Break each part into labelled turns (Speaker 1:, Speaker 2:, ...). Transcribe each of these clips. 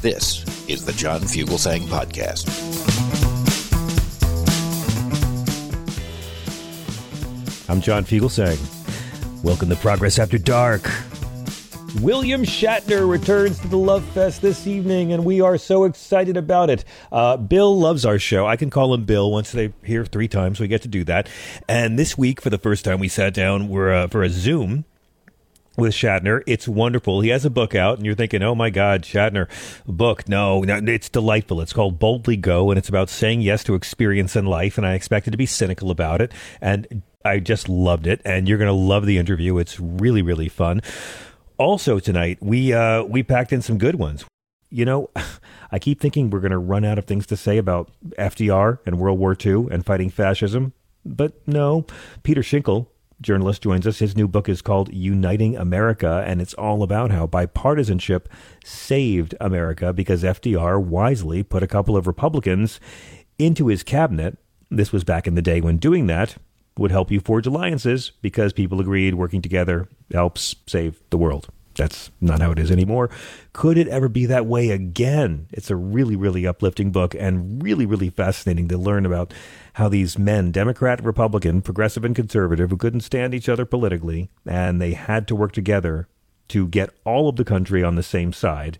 Speaker 1: This is the John Fugelsang Podcast.
Speaker 2: I'm John Fugelsang. Welcome to Progress After Dark. William Shatner returns to the Love Fest this evening, and we are so excited about it. Uh, Bill loves our show. I can call him Bill once they hear three times. We get to do that. And this week, for the first time, we sat down we're, uh, for a Zoom with Shatner. It's wonderful. He has a book out, and you're thinking, oh my God, Shatner, book. No, no, it's delightful. It's called Boldly Go, and it's about saying yes to experience in life. And I expected to be cynical about it. And I just loved it. And you're going to love the interview. It's really, really fun. Also, tonight, we, uh, we packed in some good ones. You know, I keep thinking we're going to run out of things to say about FDR and World War II and fighting fascism. But no, Peter Shinkle, journalist joins us. His new book is called Uniting America, and it's all about how bipartisanship saved America because FDR wisely put a couple of Republicans into his cabinet. This was back in the day when doing that would help you forge alliances because people agreed working together helps save the world. That's not how it is anymore. Could it ever be that way again? It's a really, really uplifting book and really, really fascinating to learn about how these men, Democrat, Republican, progressive, and conservative, who couldn't stand each other politically, and they had to work together to get all of the country on the same side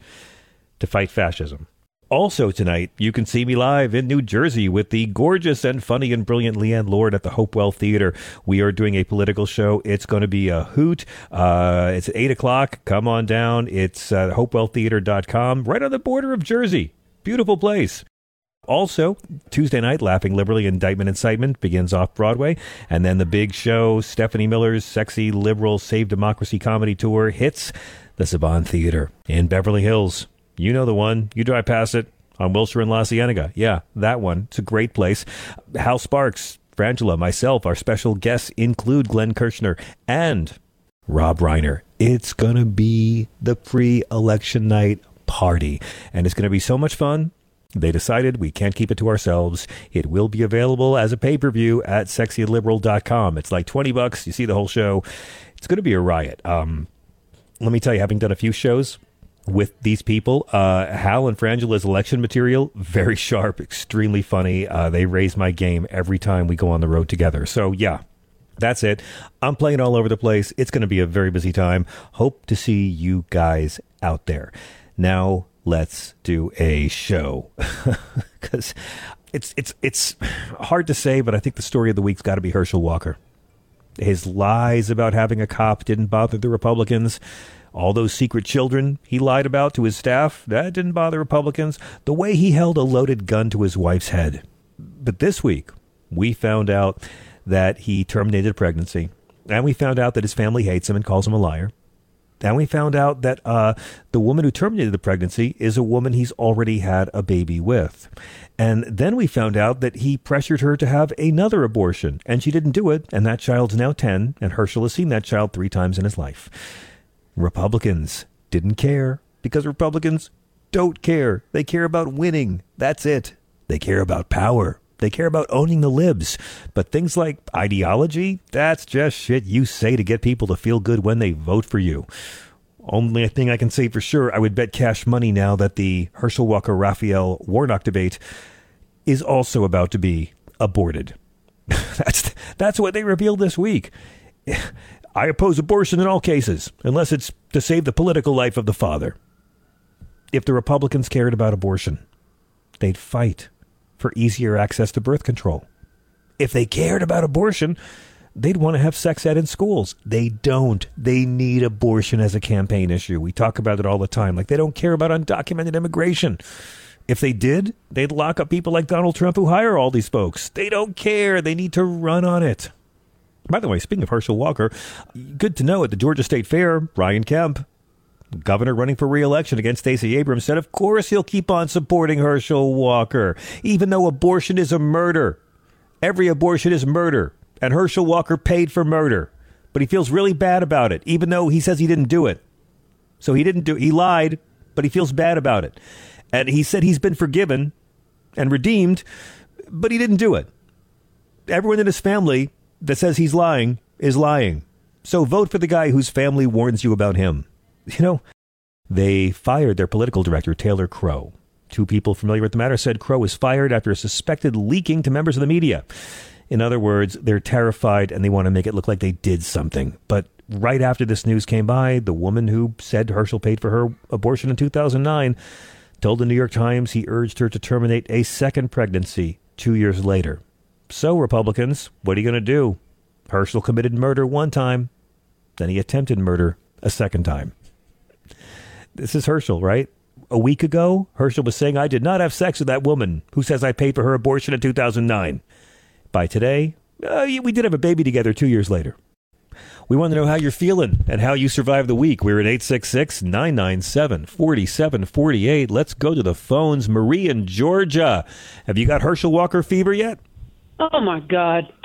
Speaker 2: to fight fascism. Also tonight, you can see me live in New Jersey with the gorgeous and funny and brilliant Leanne Lord at the Hopewell Theater. We are doing a political show. It's going to be a hoot. Uh, it's 8 o'clock. Come on down. It's uh, hopewelltheater.com, right on the border of Jersey. Beautiful place. Also, Tuesday night, Laughing Liberally Indictment Incitement begins off Broadway. And then the big show, Stephanie Miller's Sexy Liberal Save Democracy Comedy Tour, hits the Saban Theater in Beverly Hills. You know the one. You drive past it on Wilshire and La Cienega. Yeah, that one. It's a great place. Hal Sparks, Frangela, myself, our special guests include Glenn Kirshner and Rob Reiner. It's going to be the pre election night party, and it's going to be so much fun. They decided we can't keep it to ourselves. It will be available as a pay per view at sexyliberal.com. It's like 20 bucks. You see the whole show. It's going to be a riot. Um, let me tell you, having done a few shows, with these people. Uh, Hal and Frangela's election material, very sharp, extremely funny. Uh, they raise my game every time we go on the road together. So, yeah, that's it. I'm playing all over the place. It's going to be a very busy time. Hope to see you guys out there. Now, let's do a show because it's it's it's hard to say, but I think the story of the week's got to be Herschel Walker. His lies about having a cop didn't bother the Republicans. All those secret children he lied about to his staff, that didn't bother Republicans. The way he held a loaded gun to his wife's head. But this week, we found out that he terminated a pregnancy. And we found out that his family hates him and calls him a liar. And we found out that uh, the woman who terminated the pregnancy is a woman he's already had a baby with. And then we found out that he pressured her to have another abortion, and she didn't do it, and that child's now 10, and Herschel has seen that child three times in his life. Republicans didn't care because Republicans don't care. They care about winning. That's it. They care about power. They care about owning the libs. But things like ideology, that's just shit you say to get people to feel good when they vote for you. Only thing I can say for sure, I would bet cash money now that the Herschel Walker Raphael Warnock debate is also about to be aborted. that's that's what they revealed this week. I oppose abortion in all cases, unless it's to save the political life of the father. If the Republicans cared about abortion, they'd fight for easier access to birth control. If they cared about abortion, they'd want to have sex ed in schools. They don't. They need abortion as a campaign issue. We talk about it all the time. Like they don't care about undocumented immigration. If they did, they'd lock up people like Donald Trump who hire all these folks. They don't care. They need to run on it. By the way, speaking of Herschel Walker, good to know at the Georgia State Fair, Brian Kemp, governor running for re-election against Stacey Abrams, said of course he'll keep on supporting Herschel Walker, even though abortion is a murder. Every abortion is murder, and Herschel Walker paid for murder. But he feels really bad about it, even though he says he didn't do it. So he didn't do he lied, but he feels bad about it. And he said he's been forgiven and redeemed, but he didn't do it. Everyone in his family that says he's lying is lying. So vote for the guy whose family warns you about him. You know, they fired their political director, Taylor Crowe. Two people familiar with the matter said Crowe was fired after a suspected leaking to members of the media. In other words, they're terrified and they want to make it look like they did something. But right after this news came by, the woman who said Herschel paid for her abortion in 2009 told the New York Times he urged her to terminate a second pregnancy two years later. So, Republicans, what are you going to do? Herschel committed murder one time, then he attempted murder a second time. This is Herschel, right? A week ago, Herschel was saying, I did not have sex with that woman who says I paid for her abortion in 2009. By today, uh, we did have a baby together two years later. We want to know how you're feeling and how you survived the week. We're at 866 997 4748. Let's go to the phones. Marie in Georgia. Have you got Herschel Walker fever yet?
Speaker 3: Oh, my God.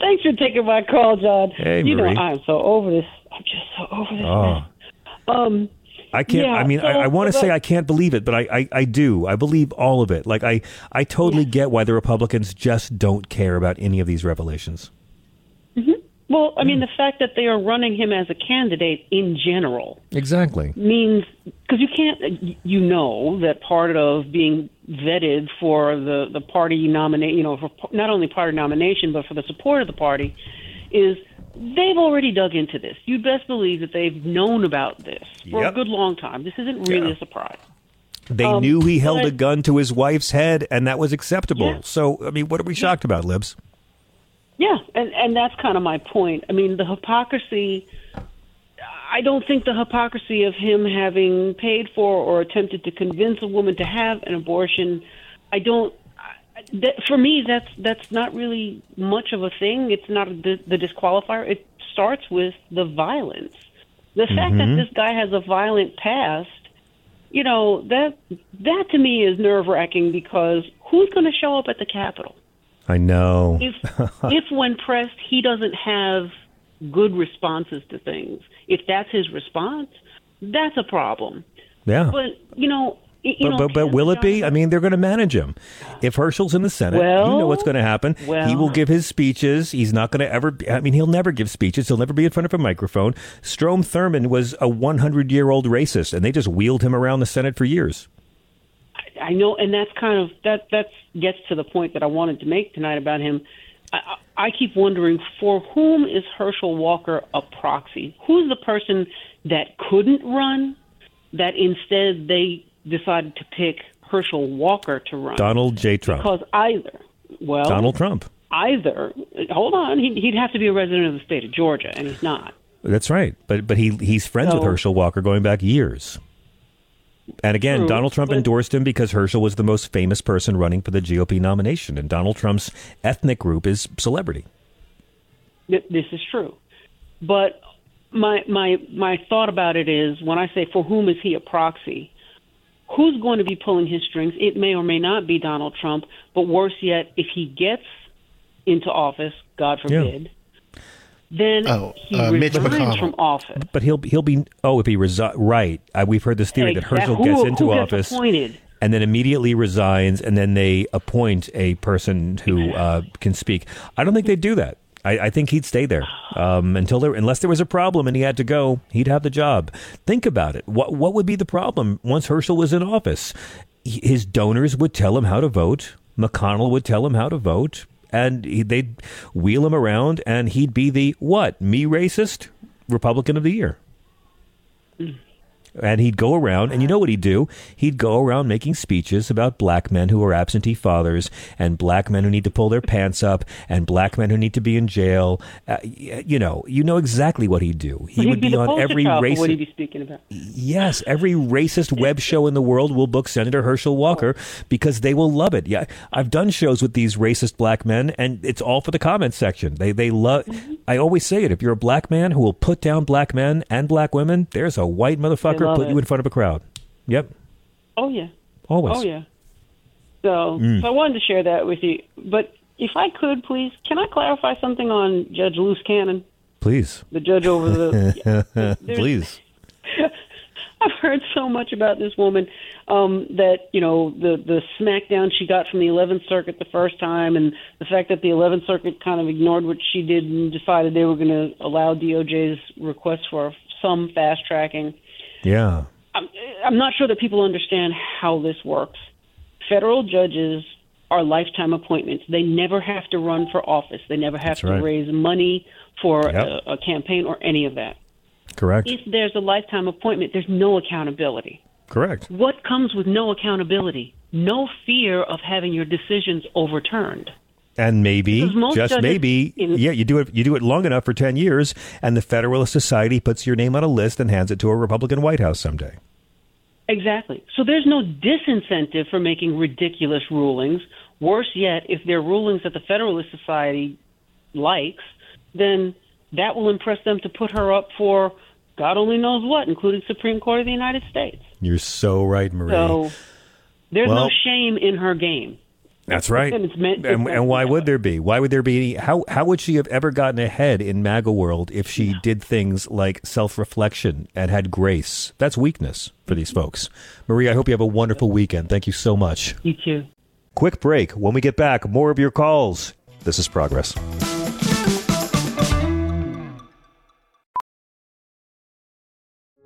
Speaker 3: Thanks for taking my call, John.
Speaker 2: Hey,
Speaker 3: you
Speaker 2: Marie.
Speaker 3: know, I'm so over this. I'm just so over this.
Speaker 2: Oh.
Speaker 3: Um,
Speaker 2: I can't.
Speaker 3: Yeah,
Speaker 2: I mean, I,
Speaker 3: so-
Speaker 2: I want to say I can't believe it, but I, I, I do. I believe all of it. Like I, I totally get why the Republicans just don't care about any of these revelations.
Speaker 3: well, I mean, the fact that they are running him as a candidate in general
Speaker 2: Exactly.
Speaker 3: means because you can't, you know, that part of being vetted for the the party nominate, you know, for not only party nomination but for the support of the party, is they've already dug into this. You'd best believe that they've known about this for
Speaker 2: Yep.
Speaker 3: a good long time. This isn't really
Speaker 2: Yeah.
Speaker 3: a surprise.
Speaker 2: They
Speaker 3: Um,
Speaker 2: knew he held
Speaker 3: but-
Speaker 2: a gun to his wife's head, and that was acceptable.
Speaker 3: Yeah.
Speaker 2: So, I mean, what are we shocked about, Libs?
Speaker 3: Yeah, and and that's kind of my point. I mean, the hypocrisy. I don't think the hypocrisy of him having paid for or attempted to convince a woman to have an abortion. I don't. That, for me, that's that's not really much of a thing. It's not the, the disqualifier. It starts with the violence. The fact that mm-hmm. this guy has a violent past, you know that that to me is nerve wracking because who's going to show up at the Capitol?
Speaker 2: I know.
Speaker 3: if if when pressed he doesn't have good responses to things, if that's his response, that's a problem.
Speaker 2: Yeah.
Speaker 3: But you know, you
Speaker 2: But,
Speaker 3: know,
Speaker 2: but, but will it be? I mean, they're going to manage him. If Herschel's in the Senate, you know what's going to happen. he will give his speeches. He's not going to ever. I mean, he'll never give speeches. He'll never be in front of a microphone. Strom Thurmond was a 100 year old racist, and they just wheeled him around the Senate for years.
Speaker 3: I know, and that's kind of that that gets to the point that I wanted to make tonight about him. I, I keep wondering for whom is Herschel Walker a proxy? Who's the person that couldn't run that instead they decided to pick Herschel Walker to run?
Speaker 2: Donald J. Trump.
Speaker 3: because either well
Speaker 2: Donald Trump.
Speaker 3: either hold on he'd, he'd have to be a resident of the state of georgia and he's not
Speaker 2: That's right. But but he he's friends with Herschel Walker going back years. And again,
Speaker 3: True,
Speaker 2: Donald Trump endorsed him because Herschel was the most famous person running for the GOP nomination, and Donald Trump's ethnic group is celebrity.
Speaker 3: This is true. But my my my thought about it is when i say for whom is he a proxy? Who's going to be pulling his strings? It may or may not be donald trump but worse yet if he gets into office god forbid then
Speaker 4: Oh,
Speaker 3: he
Speaker 4: uh, Mitch
Speaker 3: resigns
Speaker 4: McConnell.
Speaker 3: from office
Speaker 2: But he'll he'll be oh if he resi- right. Uh, we've heard this theory that
Speaker 3: Exact-
Speaker 2: Herschel
Speaker 3: who-
Speaker 2: gets into
Speaker 3: who gets
Speaker 2: office
Speaker 3: appointed?
Speaker 2: and then immediately resigns, and then they appoint a person who uh, can speak. I don't think they'd do that. I, I think he'd stay there um, until there, unless there was a problem and he had to go. He'd have the job. Think about it. What what would be the problem once Herschel was in office? His donors would tell him how to vote. McConnell would tell him how to vote, and he, they'd wheel him around, and he'd be the what? Me racist? Republican of the Year.
Speaker 3: Mm.
Speaker 2: And he'd go around, and you know what he'd do? He'd go around making speeches about black men who are absentee fathers, and black men who need to pull their pants up, and black men who need to be in jail. Uh, you know, you know exactly what he'd do. He would
Speaker 3: be,
Speaker 2: be on every
Speaker 3: for what he'd be speaking about.
Speaker 2: Yes, every racist web show in the world will book Senator Herschel Walker because they will love it. Yeah, I've done shows with these racist black men, and it's all for the comments section. They they love. I always say it: if you're a black man who will put down black men and black women, there's a white motherfucker put you in front of a crowd. Yep,
Speaker 3: Oh yeah.
Speaker 2: always.
Speaker 3: Oh yeah. So,
Speaker 2: Mm.
Speaker 3: so I wanted to share that with you. But if I could, please, can I clarify something on Judge Luce Cannon,
Speaker 2: Please,
Speaker 3: the judge over the?
Speaker 2: Please.
Speaker 3: I've heard so much about this woman um, that you know the the smackdown she got from the 11th Circuit the first time, and the fact that the 11th Circuit kind of ignored what she did and decided they were going to allow DOJ's request for some fast tracking.
Speaker 2: Yeah,
Speaker 3: I'm, I'm not sure that people understand how this works. Federal judges are lifetime appointments. They never have to run for office. They never have
Speaker 2: That's
Speaker 3: to
Speaker 2: right.
Speaker 3: raise money for
Speaker 2: Yep.
Speaker 3: a, a campaign or any of that.
Speaker 2: correct.
Speaker 3: If there's a lifetime appointment, there's no accountability.
Speaker 2: Correct.
Speaker 3: What comes with no accountability? No fear of having your decisions overturned.
Speaker 2: And maybe, just maybe,
Speaker 3: in-
Speaker 2: yeah, you do it. You do it long enough for ten years, and the Federalist Society puts your name on a list and hands it to a Republican White House someday.
Speaker 3: Exactly. So there's no disincentive for making ridiculous rulings. Worse yet, if they're rulings that the Federalist Society likes, then that will impress them to put her up for God only knows what, including Supreme Court of the United States.
Speaker 2: You're so right, Marie.
Speaker 3: So there's
Speaker 2: Well-
Speaker 3: no shame in her game.
Speaker 2: That's right.
Speaker 3: And it's meant-
Speaker 2: and, and why would there be? Why would there be any? How how would she have ever gotten ahead in MAGA world if she did things like self reflection and had grace? That's weakness for these folks. Marie, I hope you have a wonderful weekend. Thank you so much.
Speaker 3: You too.
Speaker 2: Quick break. When we get back, more of your calls. This is Progress.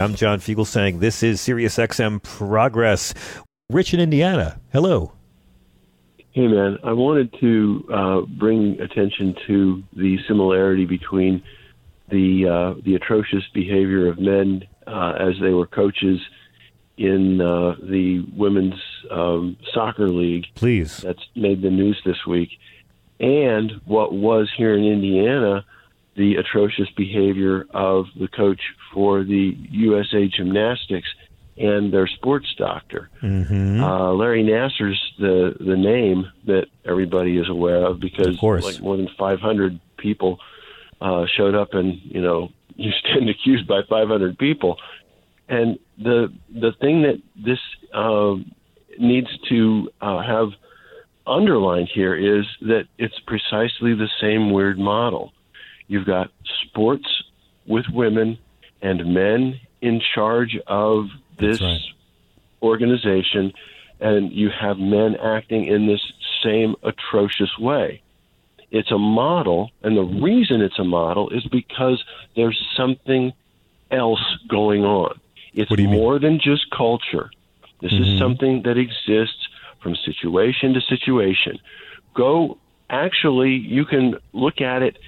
Speaker 2: I'm John Fugelsang this is SiriusXM Progress. Rich in Indiana. Hello.
Speaker 5: Hey, man, I wanted to uh, bring attention to the similarity between the uh, the atrocious behavior of men uh, as they were coaches in uh, the women's um, soccer league
Speaker 2: Please.
Speaker 5: that's made the news this week, and what was here in Indiana the atrocious behavior of the coach for the USA Gymnastics and their sports doctor.
Speaker 2: Mm-hmm.
Speaker 5: Uh, Larry Nassar's the the name that everybody is aware of because
Speaker 2: Of
Speaker 5: like more than 500 people uh, showed up and you know you stand accused by 500 people, and the the thing that this um, needs to uh, have underlined here is that it's precisely the same weird model. You've got sports with women and men in charge of this
Speaker 2: right.
Speaker 5: organization, and you have men acting in this same atrocious way. It's a model, and the reason it's a model is because there's something else going on. It's
Speaker 2: you mean?
Speaker 5: more than just culture. This is mm-hmm. something that exists from situation to situation. Go, actually, you can look at it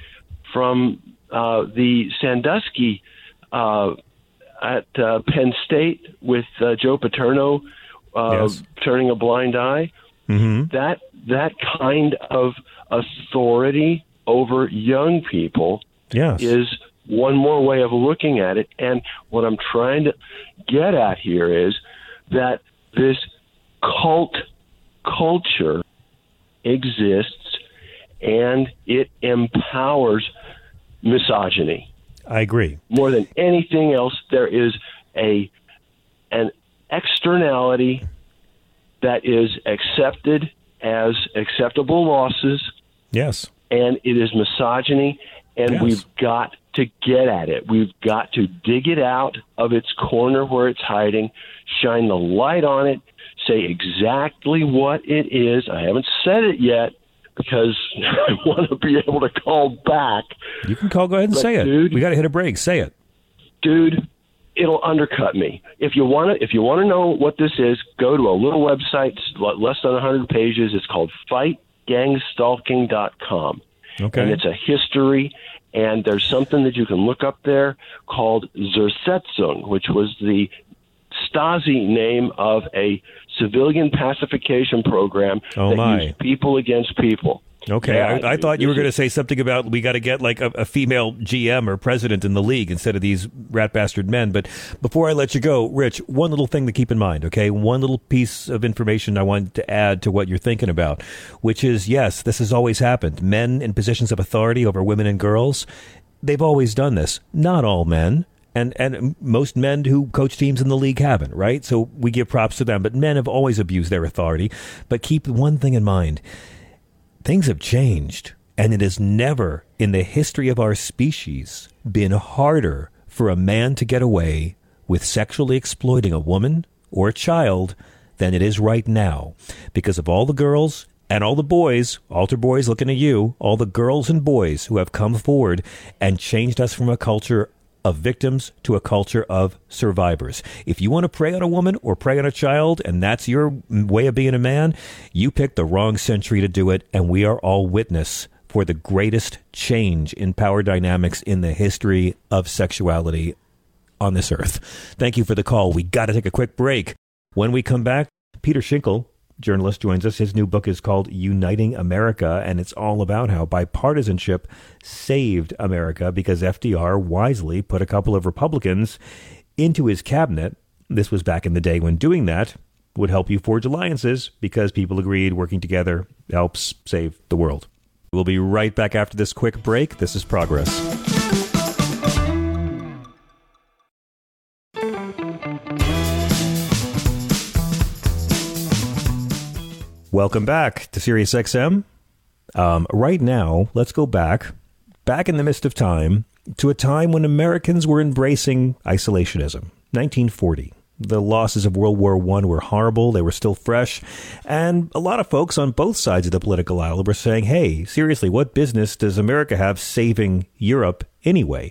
Speaker 5: from uh, the Sandusky uh, at uh, Penn State with uh, Joe Paterno uh,
Speaker 2: Yes.
Speaker 5: turning a blind eye.
Speaker 2: Mm-hmm.
Speaker 5: That that kind of authority over young people
Speaker 2: Yes.
Speaker 5: is one more way of looking at it. And what I'm trying to get at here is that this cult culture exists and it empowers misogyny.
Speaker 2: I agree.
Speaker 5: More than anything else, there is a an externality that is accepted as acceptable losses.
Speaker 2: Yes.
Speaker 5: And it is misogyny, and
Speaker 2: Yes.
Speaker 5: we've got to get at it. We've got to dig it out of its corner where it's hiding, shine the light on it, say exactly what it is. I haven't said it yet because I want to be able to call back.
Speaker 2: You can call. Go ahead and
Speaker 5: But
Speaker 2: say it.
Speaker 5: dude-
Speaker 2: we got to hit a break. Say it.
Speaker 5: dude it'll undercut me if you want to if you want to know what this is go to a little website less than 100 pages it's called fightgangstalking.com
Speaker 2: Okay.
Speaker 5: and it's a history and there's something that you can look up there called Zersetzung, which was the Stasi name of a civilian pacification program
Speaker 2: Oh,
Speaker 5: that
Speaker 2: my.
Speaker 5: used people against people.
Speaker 2: Okay,
Speaker 5: Yeah,
Speaker 2: I, I thought you were going to say something about we got to get like a, a female GM or president in the league instead of these rat bastard men. But before I let you go, Rich, one little thing to keep in mind, okay? One little piece of information I want to add to what you're thinking about, which is yes, this has always happened. Men in positions of authority over women and girls, they've always done this. Not all men. And and most men who coach teams in the league haven't, right? So we give props to them, but men have always abused their authority. But keep one thing in mind things have changed, and it has never in the history of our species been harder for a man to get away with sexually exploiting a woman or a child than it is right now because of all the girls and all the boys, altar boys looking at you, all the girls and boys who have come forward and changed us from a culture of victims to a culture of survivors. If you want to prey on a woman or prey on a child, and that's your way of being a man, you picked the wrong century to do it, and we are all witness for the greatest change in power dynamics in the history of sexuality on this earth. Thank you for the call. We got to take a quick break. When we come back, Peter Shinkle, journalist, joins us. His new book is called Uniting America, and it's all about how bipartisanship saved America because FDR wisely put a couple of Republicans into his cabinet. This was back in the day when doing that would help you forge alliances because people agreed working together helps save the world. We'll be right back after this quick break. This is Progress. Welcome back to Sirius XM. Um, right now, let's go back, back in the midst of time, to a time when Americans were embracing isolationism. 1940. The losses of World War I were horrible. They were still fresh. And a lot of folks on both sides of the political aisle were saying, hey, seriously, what business does America have saving Europe anyway?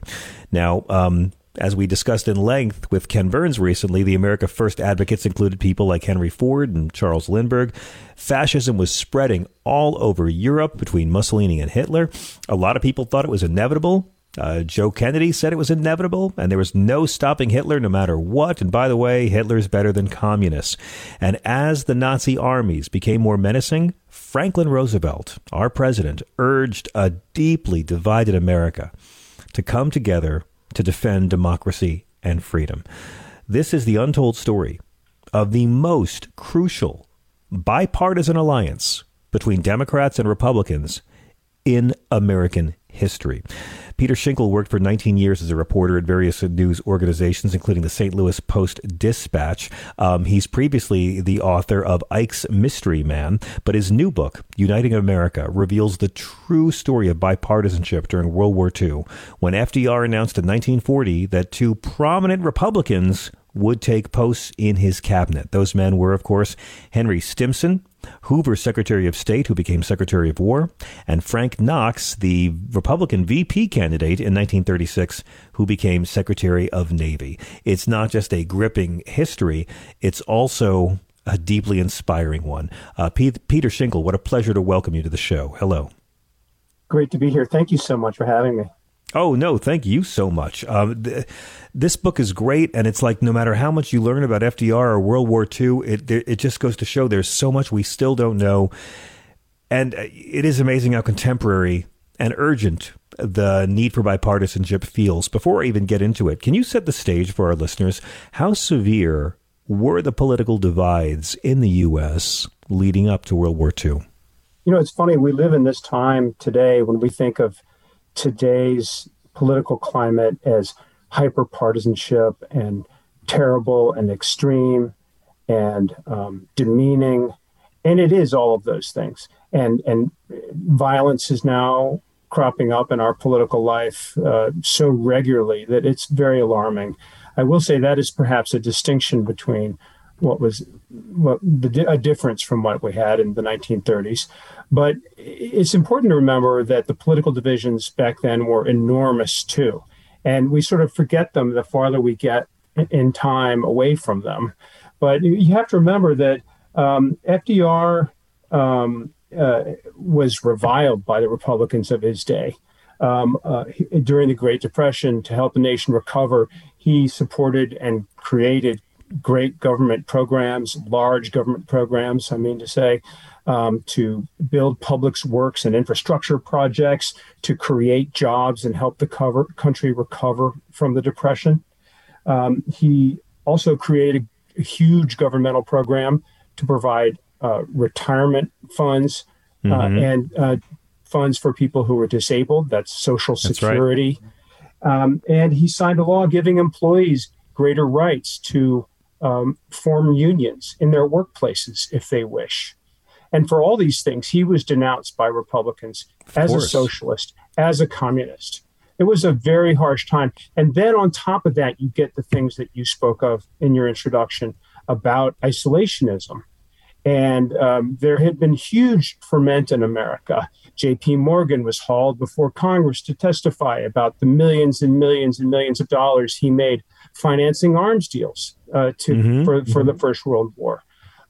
Speaker 2: Now, um, as we discussed in length with Ken Burns recently, the America First advocates included people like Henry Ford and Charles Lindbergh. Fascism was spreading all over Europe between Mussolini and Hitler. A lot of people thought it was inevitable. Uh, Joe Kennedy said it was inevitable, and there was no stopping Hitler no matter what. And by the way, Hitler's better than communists. And as the Nazi armies became more menacing, Franklin Roosevelt, our president, urged a deeply divided America to come together to defend democracy and freedom. This is the untold story of the most crucial bipartisan alliance between Democrats and Republicans in American history. Peter Shinkle worked for 19 years as a reporter at various news organizations, including the St. Louis Post Dispatch. Um, he's previously the author of Ike's Mystery Man, but his new book, Uniting America, reveals the true story of bipartisanship during World War II, when FDR announced in 1940 that two prominent Republicans would take posts in his cabinet. Those men were, of course, Henry Stimson, Hoover's Secretary of State, who became Secretary of War, and Frank Knox, the Republican VP candidate in 1936, who became Secretary of Navy. It's not just a gripping history, it's also a deeply inspiring one. Uh, Pete, Peter Shinkle, what a pleasure to welcome you to the show. Hello.
Speaker 6: Great to be here. Thank you so much for having me.
Speaker 2: Oh no, thank you so much. Um, th- this book is great, and it's like no matter how much you learn about FDR or World War II, it it just goes to show there's so much we still don't know, and uh, it is amazing how contemporary and urgent the need for bipartisanship feels, before I even get into it, can you set the stage for our listeners? How severe were the political divides in the U.S. leading up to World War II?
Speaker 6: You know, it's funny. We live in this time today when we think of today's political climate as hyper partisanship and terrible and extreme and um, demeaning. And it is all of those things. And, and violence is now cropping up in our political life uh, so regularly that it's very alarming. I will say that is perhaps a distinction between what was what the, a difference from what we had in the 1930s. But it's important to remember that the political divisions back then were enormous too. And we sort of forget them the farther we get in time away from them. But you have to remember that um, FDR um, uh, was reviled by the Republicans of his day. Um, uh, during the Great Depression, to help the nation recover, he supported and created great government programs, large government programs, I mean to say, um, to build public works and infrastructure projects, to create jobs and help the cover, country recover from the Depression. Um, he also created a huge governmental program to provide uh, retirement funds uh, mm-hmm. and uh, funds for people who were disabled. That's Social Security. That's right. um, and he signed a law giving employees greater rights to um, form unions in their workplaces if they wish. And for all these things, he was denounced by Republicans of as course. a socialist, as a communist. It was a very harsh time. And then on top of that, you get the things that you spoke of in your introduction about isolationism. And um, there had been huge ferment in America. J.P. Morgan was hauled before Congress to testify about the millions and millions and millions of dollars he made financing arms deals uh, to mm-hmm, for, for mm-hmm. the First World War.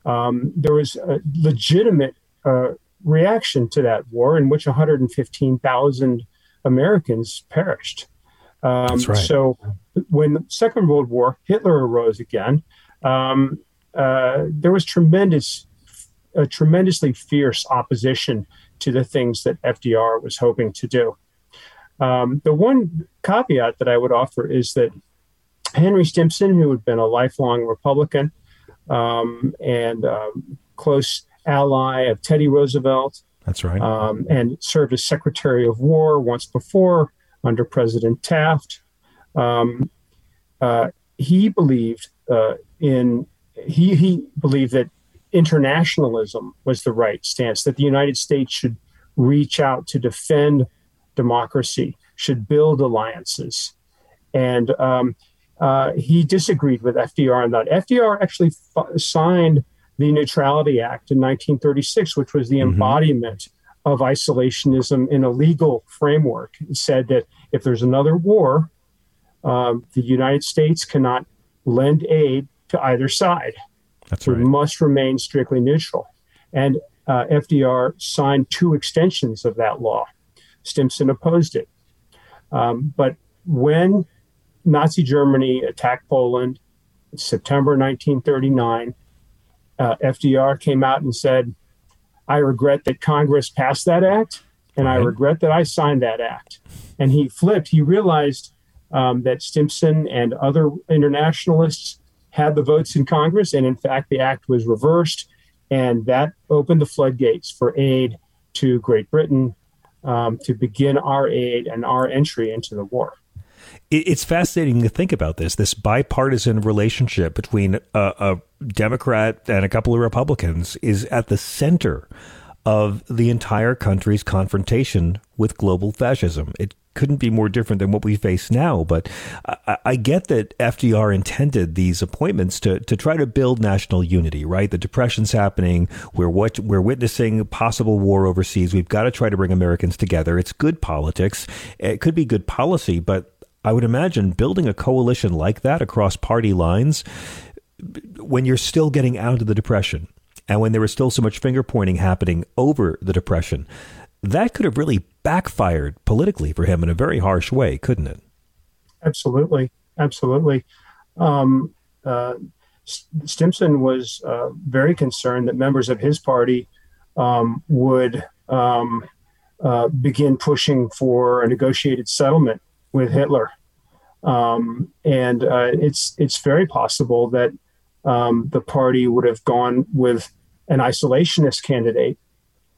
Speaker 6: Um, there was a legitimate uh, reaction to that war in which 115,000 Americans perished. Um, That's right. So when the Second World War, Hitler arose again. Um, uh, there was tremendous, a tremendously fierce opposition to the things that FDR was hoping to do. Um, the one caveat that I would offer is that Henry Stimson, who had been a lifelong Republican um, and um, close ally of Teddy Roosevelt,
Speaker 2: that's right,
Speaker 6: um, and served as Secretary of War once before under President Taft. Um, uh, he believed uh, in he he believed that internationalism was the right stance, that the United States should reach out to defend democracy, should build alliances, and um, uh, he disagreed with FDR on that. FDR actually f- signed the Neutrality Act in 1936, which was the mm-hmm. embodiment of isolationism in a legal framework. It said that if there's another war, um, the United States cannot lend aid to either side.
Speaker 2: That's right.
Speaker 6: We must remain strictly neutral. And uh, FDR signed two extensions of that law. Stimson opposed it. Um, but when Nazi Germany attacked Poland in September 1939, uh, FDR came out and said, I regret that Congress passed that act, and I regret that I signed that act. And he flipped. He realized um, that Stimson and other internationalists had the votes in Congress, and in fact, the act was reversed, and that opened the floodgates for aid to Great Britain um, to begin our aid and our entry into the war.
Speaker 2: It's fascinating to think about this this bipartisan relationship between a, a Democrat and a couple of Republicans is at the center of the entire country's confrontation with global fascism. It couldn't be more different than what we face now. But I, I, get that FDR intended these appointments to to try to build national unity. Right, the depression's happening. We're what we're witnessing possible war overseas. We've got to try to bring Americans together. It's good politics. It could be good policy, but I would imagine building a coalition like that across party lines when you're still getting out of the depression and when there was still so much finger pointing happening over the depression that could have really backfired politically for him in a very harsh way, couldn't it?
Speaker 6: Absolutely, absolutely. Um, uh, Stimson was uh, very concerned that members of his party um, would um, uh, begin pushing for a negotiated settlement with Hitler. Um, and uh, it's it's very possible that um, the party would have gone with an isolationist candidate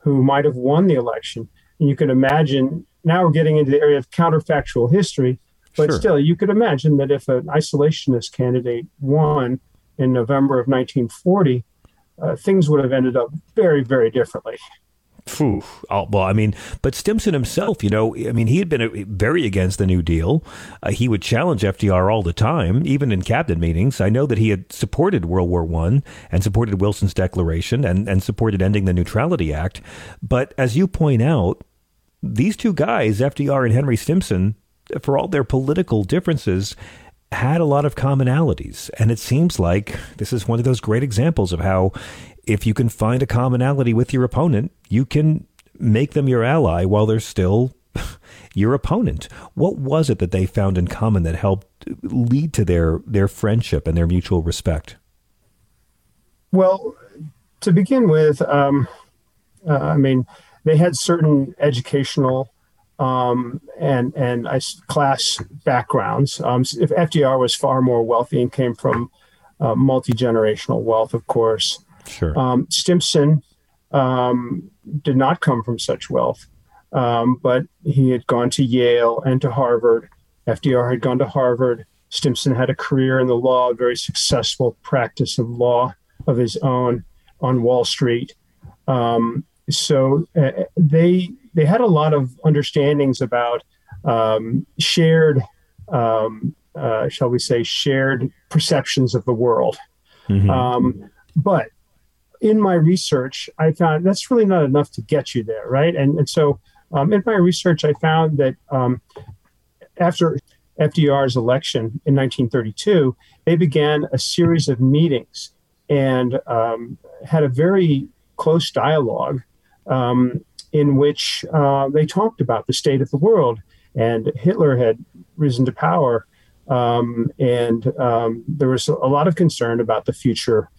Speaker 6: who might have won the election. And you can imagine now we're getting into the area of counterfactual history, but sure. still, you could imagine that if an isolationist candidate won in November of 1940, uh, things would have ended up very, very differently.
Speaker 2: Phew. Oh, well, I mean, but Stimson himself, you know, I mean, he had been very against the New Deal. Uh, he would challenge FDR all the time, even in cabinet meetings. I know that he had supported World War One and supported Wilson's Declaration and, and supported ending the Neutrality Act. But as you point out, these two guys, FDR and Henry Stimson, for all their political differences, had a lot of commonalities. And it seems like this is one of those great examples of how if you can find a commonality with your opponent, you can make them your ally while they're still your opponent. What was it that they found in common that helped lead to their their friendship and their mutual respect?
Speaker 6: Well, to begin with, um, uh, I mean, they had certain educational um, and and class backgrounds. Um, if FDR was far more wealthy and came from uh, multi generational wealth, of course.
Speaker 2: Sure.
Speaker 6: Um, Stimson um, did not come from such wealth, um, but he had gone to Yale and to Harvard. FDR had gone to Harvard. Stimson had a career in the law, a very successful practice of law of his own on Wall Street. Um, so uh, they they had a lot of understandings about um, shared, um, uh, shall we say, shared perceptions of the world. Mm-hmm. Um, but in my research, I found that's really not enough to get you there, right? And and so um, in my research, I found that um, after FDR's election in 1932, they began a series of meetings and um, had a very close dialogue um, in which uh, they talked about the state of the world. And Hitler had risen to power, um, and um, there was a lot of concern about the future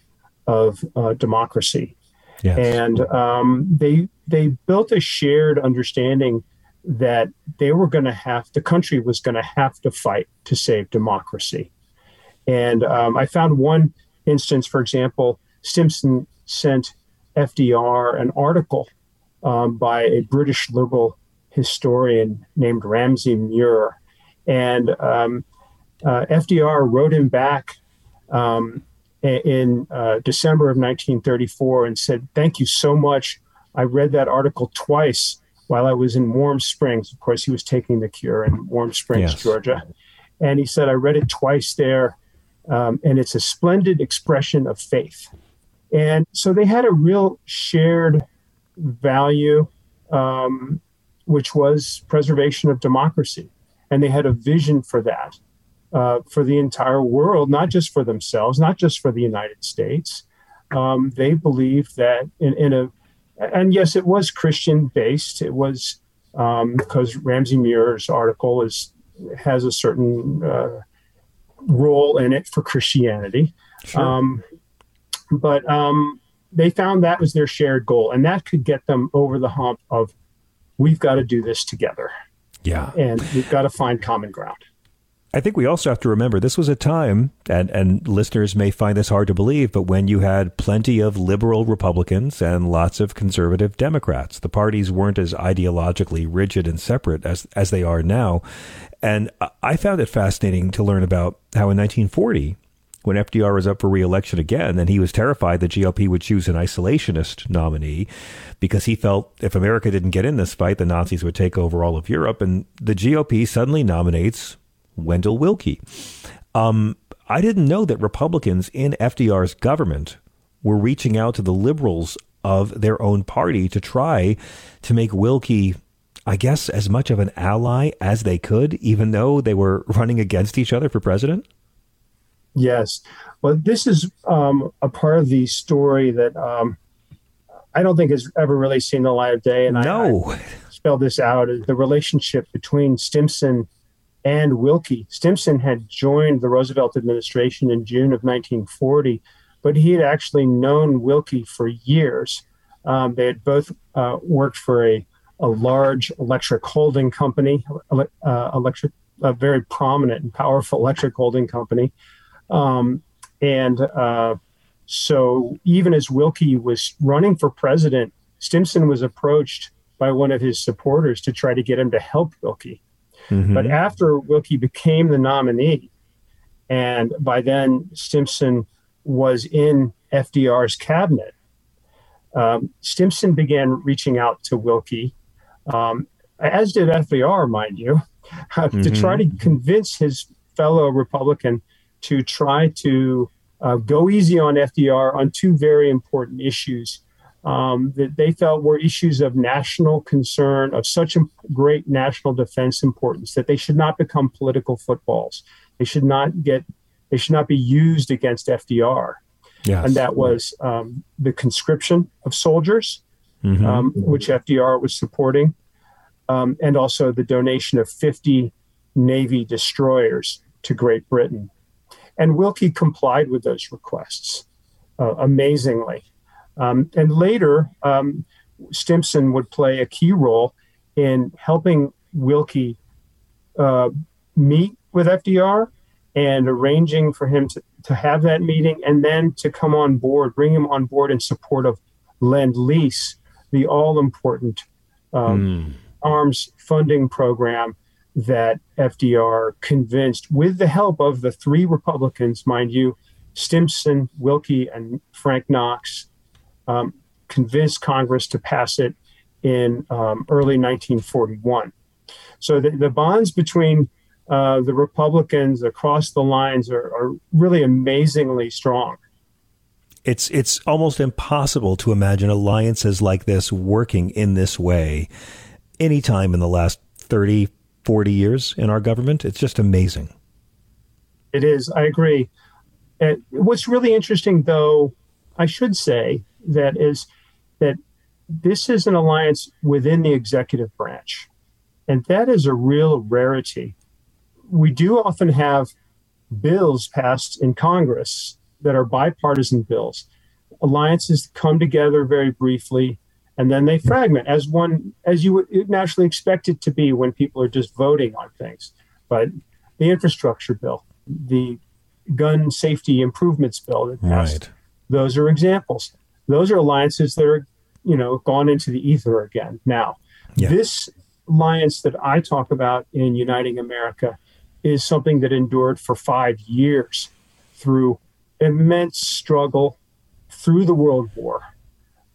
Speaker 6: of uh, democracy. Yes. And um, they they built a shared understanding that they were going to have the country was going to have to fight to save democracy. And um, I found one instance, for example, Stimson sent FDR an article um, by a British liberal historian named Ramsay Muir, and um, uh, FDR wrote him back um, in uh, December of 1934 and said, Thank you so much. I read that article twice while I was in Warm Springs. Of course, he was taking the cure in Warm Springs, yes. Georgia. And he said, I read it twice there, um, and it's a splendid expression of faith. And so they had a real shared value, um, which was preservation of democracy. And they had a vision for that uh, for the entire world, not just for themselves, not just for the United States. Um, they believed that in, in, a, and yes, it was Christian based. It was um, because Ramsay Muir's article is has a certain uh, role in it for Christianity. Sure. Um, but um, they found that was their shared goal, and that could get them over the hump of we've got to do this together.
Speaker 2: Yeah,
Speaker 6: and we've got to find common ground.
Speaker 2: I think we also have to remember this was a time, and, and listeners may find this hard to believe, but when you had plenty of liberal Republicans and lots of conservative Democrats. The parties weren't as ideologically rigid and separate as, as they are now. And I found it fascinating to learn about how in 1940, when FDR was up for reelection again, and he was terrified the GOP would choose an isolationist nominee because he felt if America didn't get in this fight, the Nazis would take over all of Europe. And the GOP suddenly nominates Wendell Willkie. Um, I didn't know that Republicans in FDR's government were reaching out to the liberals of their own party to try to make Willkie, I guess, as much of an ally as they could, even though they were running against each other for president?
Speaker 6: Yes. Well, this is um, a part of the story that um, I don't think has ever really seen the light of day.
Speaker 2: And no. I, I
Speaker 6: spelled this out the relationship between Stimson and Willkie. Stimson had joined the Roosevelt administration in June of 1940, but he had actually known Willkie for years. Um, they had both uh, worked for a, a large electric holding company, uh, electric, a very prominent and powerful electric holding company. Um, and uh, so, even as Willkie was running for president, Stimson was approached by one of his supporters to try to get him to help Willkie. Mm-hmm. But after Willkie became the nominee, and by then Stimson was in FDR's cabinet, um, Stimson began reaching out to Willkie, um, as did FDR, mind you, mm-hmm. to try to convince his fellow Republican to try to uh, go easy on FDR on two very important issues um, that they felt were issues of national concern, of such great national defense importance that they should not become political footballs. They should not get, they should not be used against FDR. Yes. And that was um, the conscription of soldiers, mm-hmm. um, which FDR was supporting, um, and also the donation of 50 Navy destroyers to Great Britain. And Willkie complied with those requests uh, amazingly. Um, and later, um, Stimson would play a key role in helping Willkie uh, meet with FDR and arranging for him to, to have that meeting and then to come on board, bring him on board in support of Lend Lease, the all important um, mm. arms funding program that FDR convinced, with the help of the three Republicans, mind you, Stimson, Willkie, and Frank Knox, um, convinced Congress to pass it in um, early 1941. So the, the bonds between uh, the Republicans across the lines are, are really amazingly strong.
Speaker 2: It's it's almost impossible to imagine alliances like this working in this way anytime in the last 30, 40 years in our government. It's just amazing.
Speaker 6: It is. I agree. And what's really interesting, though, I should say that is that this is an alliance within the executive branch, and that is a real rarity. We do often have bills passed in Congress that are bipartisan bills. Alliances come together very briefly and then they fragment as one as you would naturally expect it to be when people are just voting on things but the infrastructure bill the gun safety improvements bill that passed right. those are examples those are alliances that are you know gone into the ether again now yeah. this alliance that i talk about in uniting america is something that endured for five years through immense struggle through the world war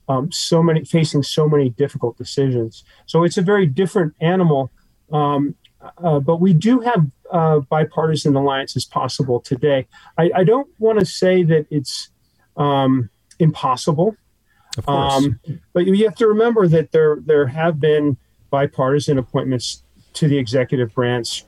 Speaker 6: um, so many facing so many difficult decisions. So it's a very different animal. Um, uh, but we do have uh, bipartisan alliances possible today. I, I don't want to say that it's um, impossible.
Speaker 2: Of course. Um,
Speaker 6: but you have to remember that there there have been bipartisan appointments to the executive branch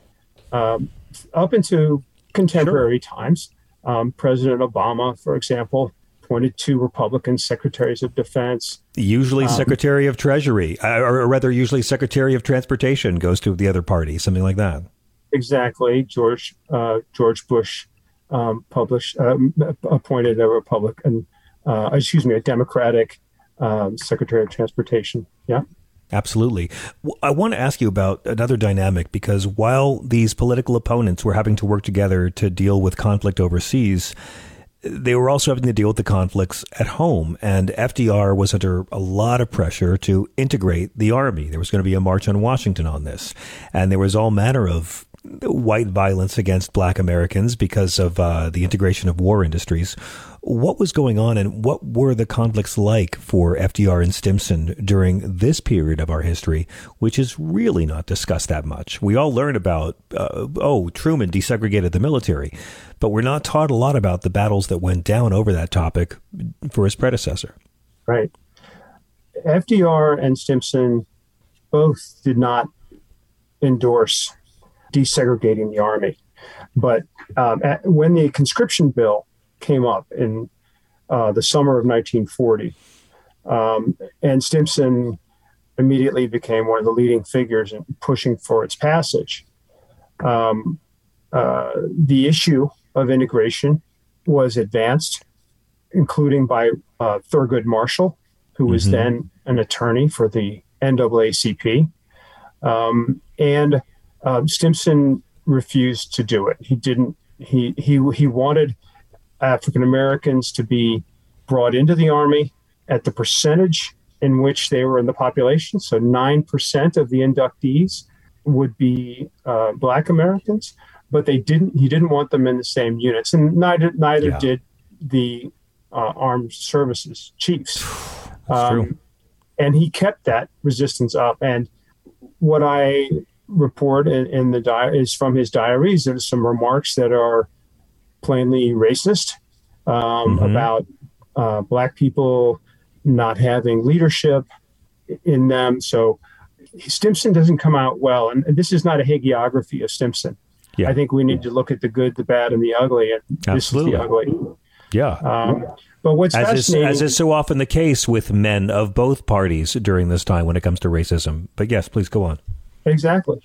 Speaker 6: um, up into contemporary sure. times. Um, President Obama, for example, appointed two Republican secretaries of defense.
Speaker 2: Usually, um, Secretary of Treasury, uh, or rather, usually Secretary of Transportation goes to the other party, something like that.
Speaker 6: Exactly. George uh, George Bush um, published um, appointed a Republican, uh, excuse me, a Democratic um, Secretary of Transportation. Yeah.
Speaker 2: Absolutely. I want to ask you about another dynamic because while these political opponents were having to work together to deal with conflict overseas, they were also having to deal with the conflicts at home, and FDR was under a lot of pressure to integrate the army. There was going to be a march on Washington on this, and there was all manner of white violence against black Americans because of uh, the integration of war industries. What was going on and what were the conflicts like for FDR and Stimson during this period of our history, which is really not discussed that much? We all learn about, uh, oh, Truman desegregated the military, but we're not taught a lot about the battles that went down over that topic for his predecessor.
Speaker 6: Right. FDR and Stimson both did not endorse desegregating the army. But um, at, when the conscription bill came up in uh, the summer of 1940. Um, and Stimson immediately became one of the leading figures in pushing for its passage. Um, uh, the issue of integration was advanced, including by uh, Thurgood Marshall, who was mm-hmm. then an attorney for the NAACP. Um, and uh, Stimson refused to do it. He didn't. He he he wanted African Americans to be brought into the army at the percentage in which they were in the population. So nine percent of the inductees would be uh, Black Americans, but they didn't. He didn't want them in the same units, and neither neither yeah. did the uh, armed services chiefs. Um, and he kept that resistance up. And what I report in, in the diary is from his diaries. There's some remarks that are plainly racist um, mm-hmm. about uh, black people not having leadership in them. So Stimson doesn't come out well, and this is not a hagiography of Stimson. Yeah. I think we need to look at the good, the bad, and the ugly, and Absolutely. this is the ugly.
Speaker 2: Yeah. Um,
Speaker 6: but what's
Speaker 2: as
Speaker 6: fascinating,
Speaker 2: is, as is so often the case with men of both parties during this time when it comes to racism. But yes, please go on.
Speaker 6: Exactly.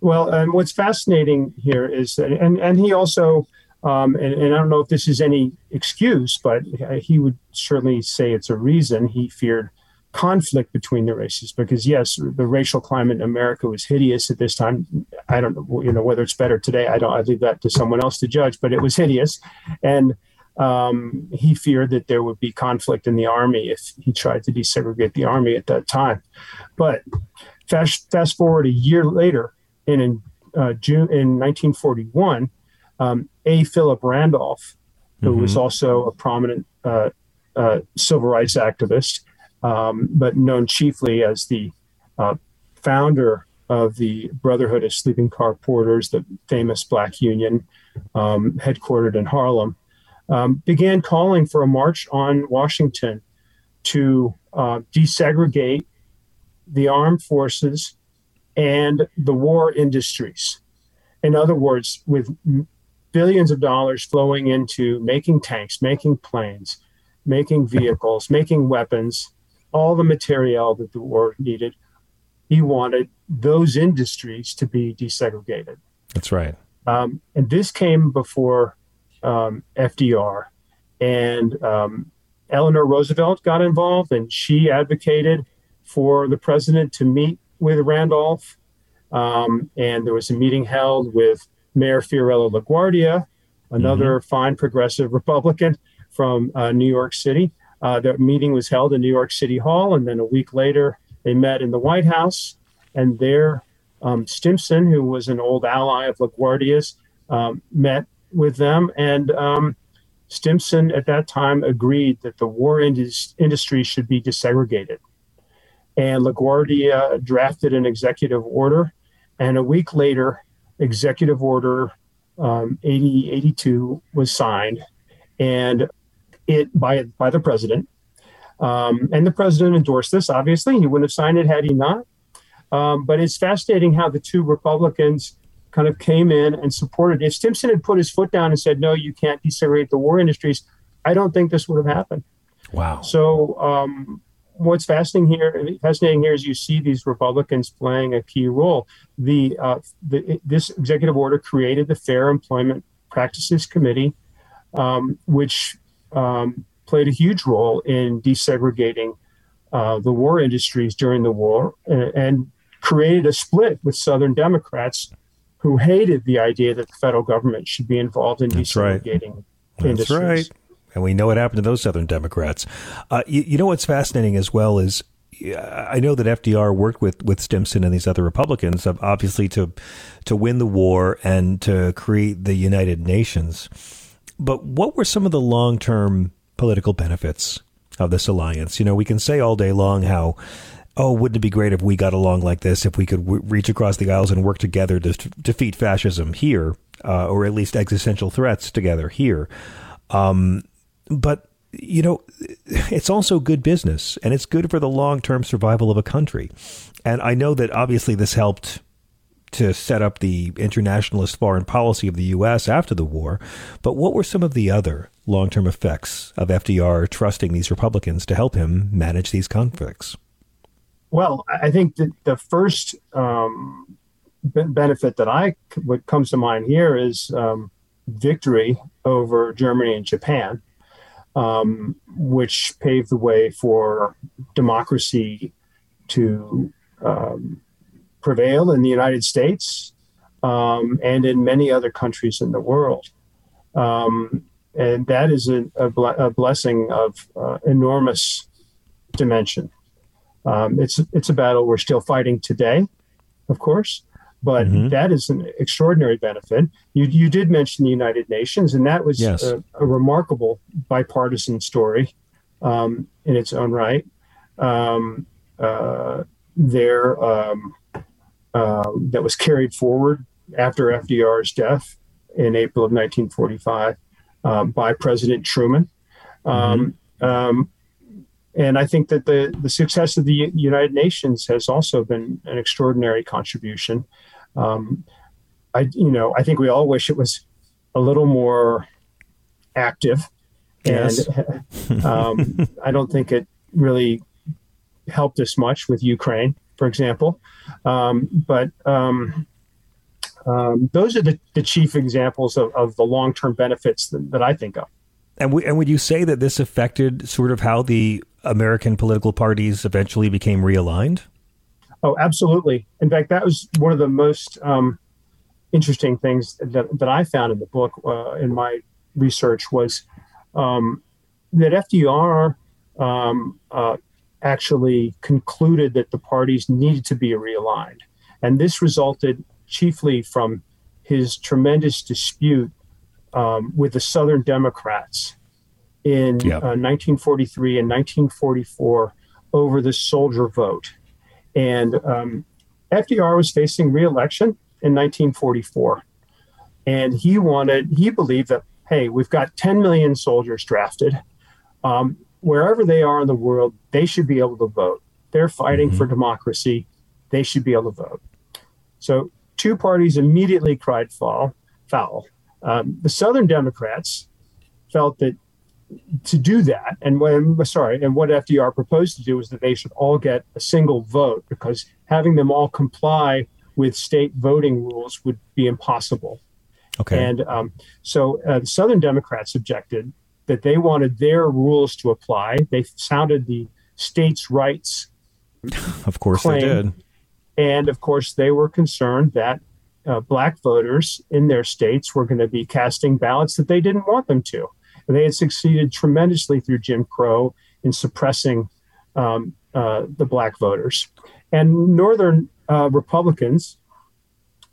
Speaker 6: Well, and what's fascinating here is that, and and he also, um, and, and I don't know if this is any excuse, but he would certainly say it's a reason he feared conflict between the races because yes the racial climate in america was hideous at this time i don't know you know whether it's better today i don't i leave that to someone else to judge but it was hideous and um, he feared that there would be conflict in the army if he tried to desegregate the army at that time. But fast, fast forward a year later, in, in uh, June in 1941, um, A. Philip Randolph, who mm-hmm. was also a prominent uh, uh, civil rights activist, um, but known chiefly as the uh, founder of the Brotherhood of Sleeping Car Porters, the famous Black Union, um, headquartered in Harlem um, began calling for a march on Washington to uh, desegregate the armed forces and the war industries. In other words, with billions of dollars flowing into making tanks, making planes, making vehicles, making weapons, all the material that the war needed, he wanted those industries to be desegregated.
Speaker 2: That's right.
Speaker 6: Um, and this came before um, FDR. And um, Eleanor Roosevelt got involved and she advocated for the president to meet with Randolph. Um, and there was a meeting held with Mayor Fiorello LaGuardia, another mm-hmm. fine progressive Republican from uh, New York City. Uh, the meeting was held in New York City Hall, and then a week later, they met in the White House. And there, um, Stimson, who was an old ally of LaGuardia's, um, met with them. And um, Stimson at that time agreed that the war indus- industry should be desegregated. And LaGuardia drafted an executive order. And a week later, Executive Order um, 8082 was signed, and it by by the president. Um, and the president endorsed this. Obviously, he wouldn't have signed it had he not. Um, but it's fascinating how the two Republicans kind of came in and supported. If Stimson had put his foot down and said, "No, you can't desegregate the war industries," I don't think this would have happened.
Speaker 2: Wow.
Speaker 6: So, um, what's fascinating here, fascinating here is you see these Republicans playing a key role. The, uh, the this executive order created the Fair Employment Practices Committee, um, which um, played a huge role in desegregating uh, the war industries during the war and, and created a split with Southern Democrats who hated the idea that the federal government should be involved in That's desegregating right.
Speaker 2: That's right. And we know what happened to those Southern Democrats. Uh, you, you, know what's fascinating as well is I know that FDR worked with, with Stimson and these other Republicans, obviously to to win the war and to create the United Nations. But what were some of the long term political benefits of this alliance? You know, we can say all day long how oh, wouldn't it be great if we got along like this, if we could w- reach across the aisles and work together to defeat fascism here, uh, or at least existential threats together here. Um, but, you know, it's also good business and it's good for the long term survival of a country. And I know that obviously this helped to set up the internationalist foreign policy of the U.S. after the war. But what were some of the other long term effects of FDR trusting these Republicans to help him manage these conflicts?
Speaker 6: Well, I think that the first um, benefit that I what comes to mind here is um, victory over Germany and Japan, um, which paved the way for democracy to um, prevail in the United States um, and in many other countries in the world. Um, and that is a, a, a blessing of uh, enormous dimension. Um, it's it's a battle we're still fighting today, of course, but mm-hmm. that is an extraordinary benefit. You you did mention the United Nations, and that was yes. a, a, remarkable bipartisan story um, in its own right. Um, uh, there um, uh, that was carried forward after FDR's death in April of 1945 uh, by President Truman. Um, mm-hmm. Um, and I think that the, the success of the United Nations has also been an extraordinary contribution. Um, I, you know, I think we all wish it was a little more active, yes. and um, I don't think it really helped us much with Ukraine, for example. Um, but um, um, those are the, the chief examples of, of the long term benefits that, that, I think of.
Speaker 2: And, we, and would you say that this affected sort of how the American political parties eventually became realigned?
Speaker 6: Oh, absolutely. In fact, that was one of the most um, interesting things that, that I found in the book, uh, in my research, was um, that FDR um, uh, actually concluded that the parties needed to be realigned. And this resulted chiefly from his tremendous dispute um, with the Southern Democrats in yep. uh, 1943 and 1944 over the soldier vote. And um, FDR was facing reelection in 1944. And he wanted, he believed that, hey, we've got 10 million soldiers drafted. Um, wherever they are in the world, they should be able to vote. They're fighting mm-hmm. for democracy. They should be able to vote. So two parties immediately cried foul. foul. Um, the Southern Democrats felt that to do that, and when sorry, and what FDR proposed to do was that they should all get a single vote because having them all comply with state voting rules would be impossible.
Speaker 2: Okay.
Speaker 6: And um, so uh, the Southern Democrats objected that they wanted their rules to apply. They sounded the states' rights.
Speaker 2: Of course, claim, they did.
Speaker 6: And of course, they were concerned that uh, black voters in their states were going to be casting ballots that they didn't want them to. And they had succeeded tremendously through Jim Crow in suppressing um, uh, the black voters. And Northern uh, Republicans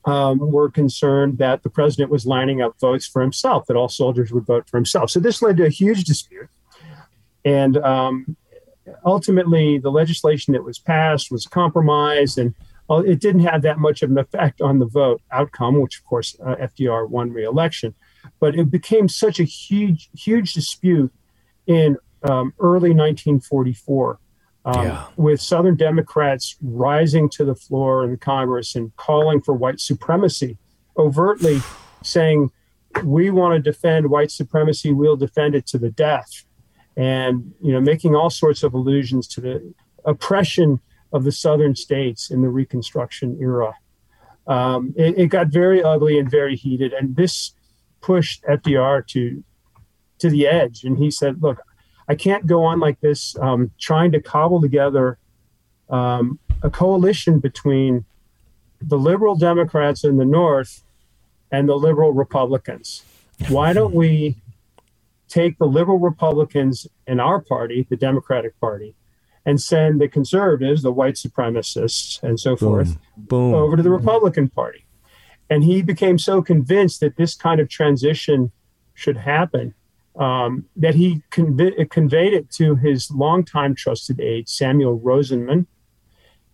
Speaker 6: um, were concerned that the president was lining up votes for himself, that all soldiers would vote for himself. So this led to a huge dispute. And um, ultimately, the legislation that was passed was compromised, and uh, it didn't have that much of an effect on the vote outcome, which, of course, uh, FDR won re-election. But it became such a huge, huge dispute in um, early 1944 um, yeah. with Southern Democrats rising to the floor in Congress and calling for white supremacy, overtly saying, "We want to defend white supremacy. We'll defend it to the death," and you know, making all sorts of allusions to the oppression of the Southern states in the Reconstruction era. Um, it, it got very ugly and very heated, and this pushed FDR to to the edge. And he said, "Look, I can't go on like this, um, trying to cobble together um, a coalition between the liberal Democrats in the North and the liberal Republicans. Why don't we take the liberal Republicans in our party, the Democratic Party, and send the conservatives, the white supremacists, and so forth,
Speaker 2: Boom.
Speaker 6: over to the Republican Party? And he became so convinced that this kind of transition should happen um, that he conv- conveyed it to his longtime trusted aide, Samuel Rosenman,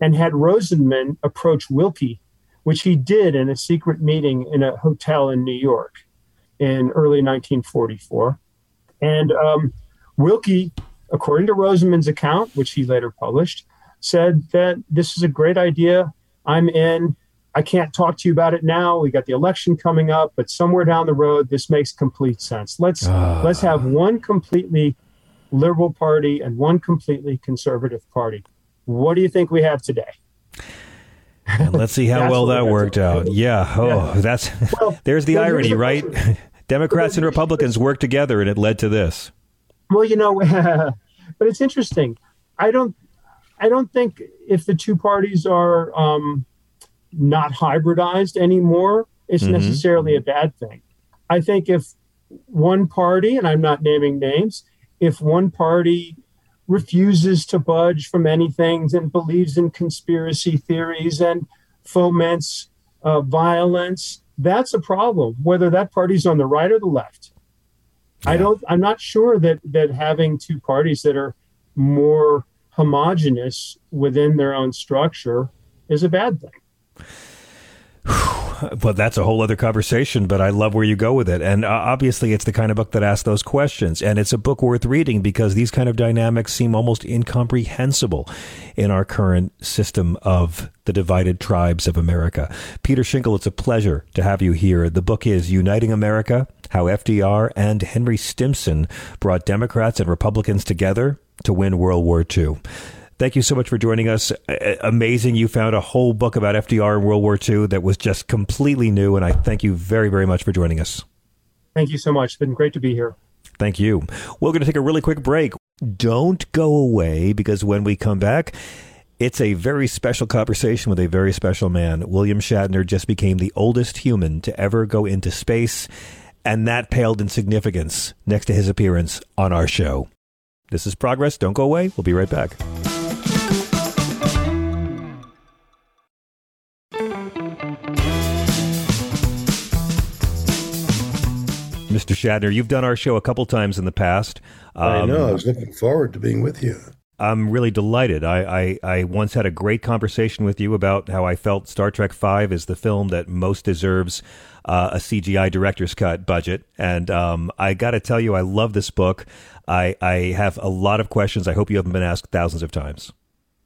Speaker 6: and had Rosenman approach Willkie, which he did in a secret meeting in a hotel in New York in early 1944. And um, Willkie, according to Rosenman's account, which he later published, said that this is a great idea. I'm in. I can't talk to you about it now. We got the election coming up, but somewhere down the road, this makes complete sense. Let's uh. let's have one completely liberal party and one completely conservative party. What do you think we have today?
Speaker 2: And let's see how well that worked out. Yeah. Oh, yeah. that's well, there's the well, irony, right? Democrats and Republicans worked together, and it led to this.
Speaker 6: Well, you know, but it's interesting. I don't. I don't think if the two parties are um, not hybridized anymore, is mm-hmm. necessarily a bad thing. I think if one party, and I'm not naming names, if one party refuses to budge from anything and believes in conspiracy theories and foments uh, violence, that's a problem, whether that party's on the right or the left. Yeah. I don't. I'm not sure that that having two parties that are more homogenous within their own structure is a bad thing.
Speaker 2: Well, that's a whole other conversation, but I love where you go with it. And uh, obviously, it's the kind of book that asks those questions. And it's a book worth reading because these kind of dynamics seem almost incomprehensible in our current system of the divided tribes of America. Peter Shinkle, it's a pleasure to have you here. The book is Uniting America How FDR and Henry Stimson Brought Democrats and Republicans Together to Win World War II. Thank you so much for joining us. Amazing. You found a whole book about FDR and World War II that was just completely new. And I thank you very, very much for joining us.
Speaker 6: Thank you so much. It's been great to be here.
Speaker 2: Thank you. We're going to take a really quick break. Don't go away because when we come back, it's a very special conversation with a very special man. William Shatner just became the oldest human to ever go into space, and that paled in significance next to his appearance on our show. This is Progress. Don't go away. We'll be right back. Mr. Shatner. You've done our show a couple times in the past.
Speaker 7: Um, I know. I was looking forward to being with you.
Speaker 2: I'm really delighted. I, I, I, once had a great conversation with you about how I felt Star Trek V is the film that most deserves uh, a CGI director's cut budget. And um, I got to tell you, I love this book. I, I have a lot of questions. I hope you haven't been asked thousands of times.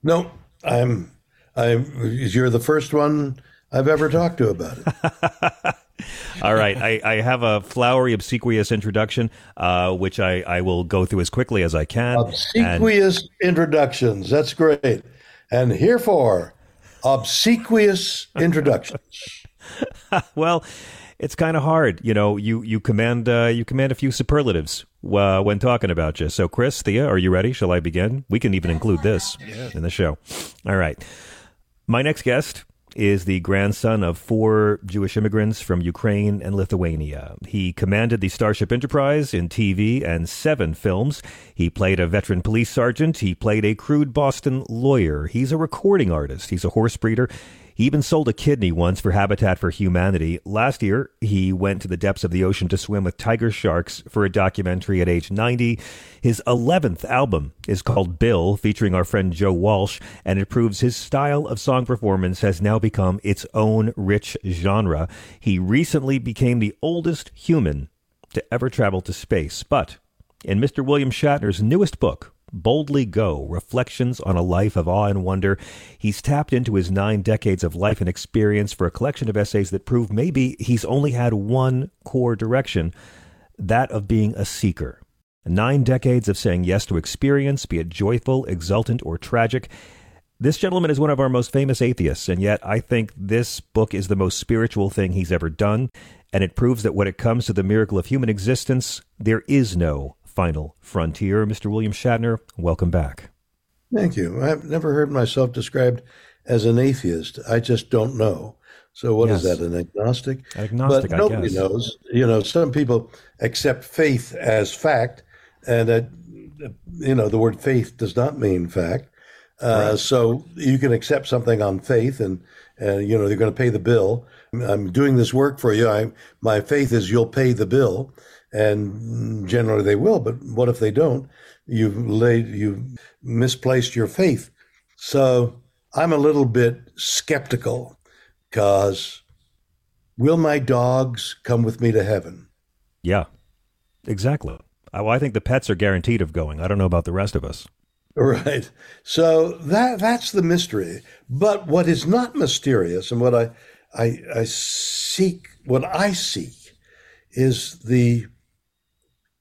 Speaker 7: No, I'm. I'm. You're the first one I've ever talked to about it.
Speaker 2: All right. I, I, have a flowery, obsequious introduction, uh, which I, I will go through as quickly as I can.
Speaker 7: Obsequious and... introductions. That's great. And here for obsequious introductions.
Speaker 2: well, it's kind of hard, you know. You you command uh, you command a few superlatives uh, when talking about you. So, Chris, Thea, are you ready? Shall I begin? We can even include this yeah. in the show. All right. My next guest is the grandson of four Jewish immigrants from Ukraine and Lithuania. He commanded the Starship Enterprise in TV and seven films. He played a veteran police sergeant. He played a crude Boston lawyer. He's a recording artist. He's a horse breeder. He even sold a kidney once for Habitat for Humanity. Last year, he went to the depths of the ocean to swim with tiger sharks for a documentary at age 90. His 11th album is called Bill, featuring our friend Joe Walsh, and it proves his style of song performance has now become its own rich genre. He recently became the oldest human to ever travel to space. But in Mr. William Shatner's newest book, Boldly Go Reflections on a Life of Awe and Wonder. He's tapped into his nine decades of life and experience for a collection of essays that prove maybe he's only had one core direction that of being a seeker. Nine decades of saying yes to experience, be it joyful, exultant, or tragic. This gentleman is one of our most famous atheists, and yet I think this book is the most spiritual thing he's ever done, and it proves that when it comes to the miracle of human existence, there is no final frontier. Mr. William Shatner, welcome back.
Speaker 7: Thank you. I've never heard myself described as an atheist. I just don't know. So what yes. is that? An agnostic?
Speaker 2: Agnostic,
Speaker 7: but nobody knows. You know, some people accept faith as fact, and that you know the word faith does not mean fact. Uh, right. So you can accept something on faith, and and you know they're going to pay the bill. I'm doing this work for you. I my faith is you'll pay the bill, and generally they will. But what if they don't? You've laid, you've misplaced your faith. So I'm a little bit skeptical because will my dogs come with me to heaven?
Speaker 2: Yeah, exactly. Well, I think the pets are guaranteed of going. I don't know about the rest of us.
Speaker 7: Right. So that that's the mystery. But what is not mysterious and what I I, I seek what I seek is the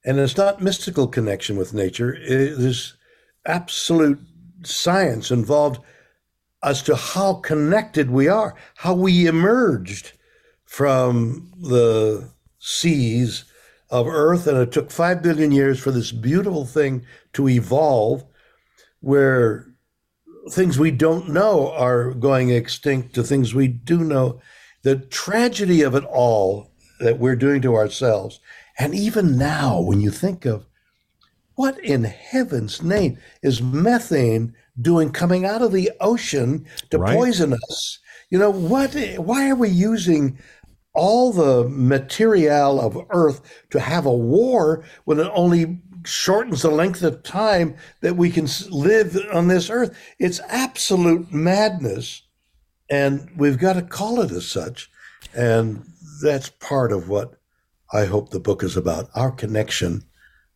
Speaker 7: and it's not mystical connection with nature. It is absolute science involved as to how connected we are, how we emerged from the seas of Earth, and it took five billion years for this beautiful thing to evolve, where things we don't know are going extinct to things we do know. The tragedy of it all that we're doing to ourselves. And even now, when you think of what in heaven's name is methane doing coming out of the ocean to right. poison us? You know, what, why are we using all the material of Earth to have a war when it only shortens the length of time that we can live on this earth. It's absolute madness. And we've got to call it as such. And that's part of what I hope the book is about our connection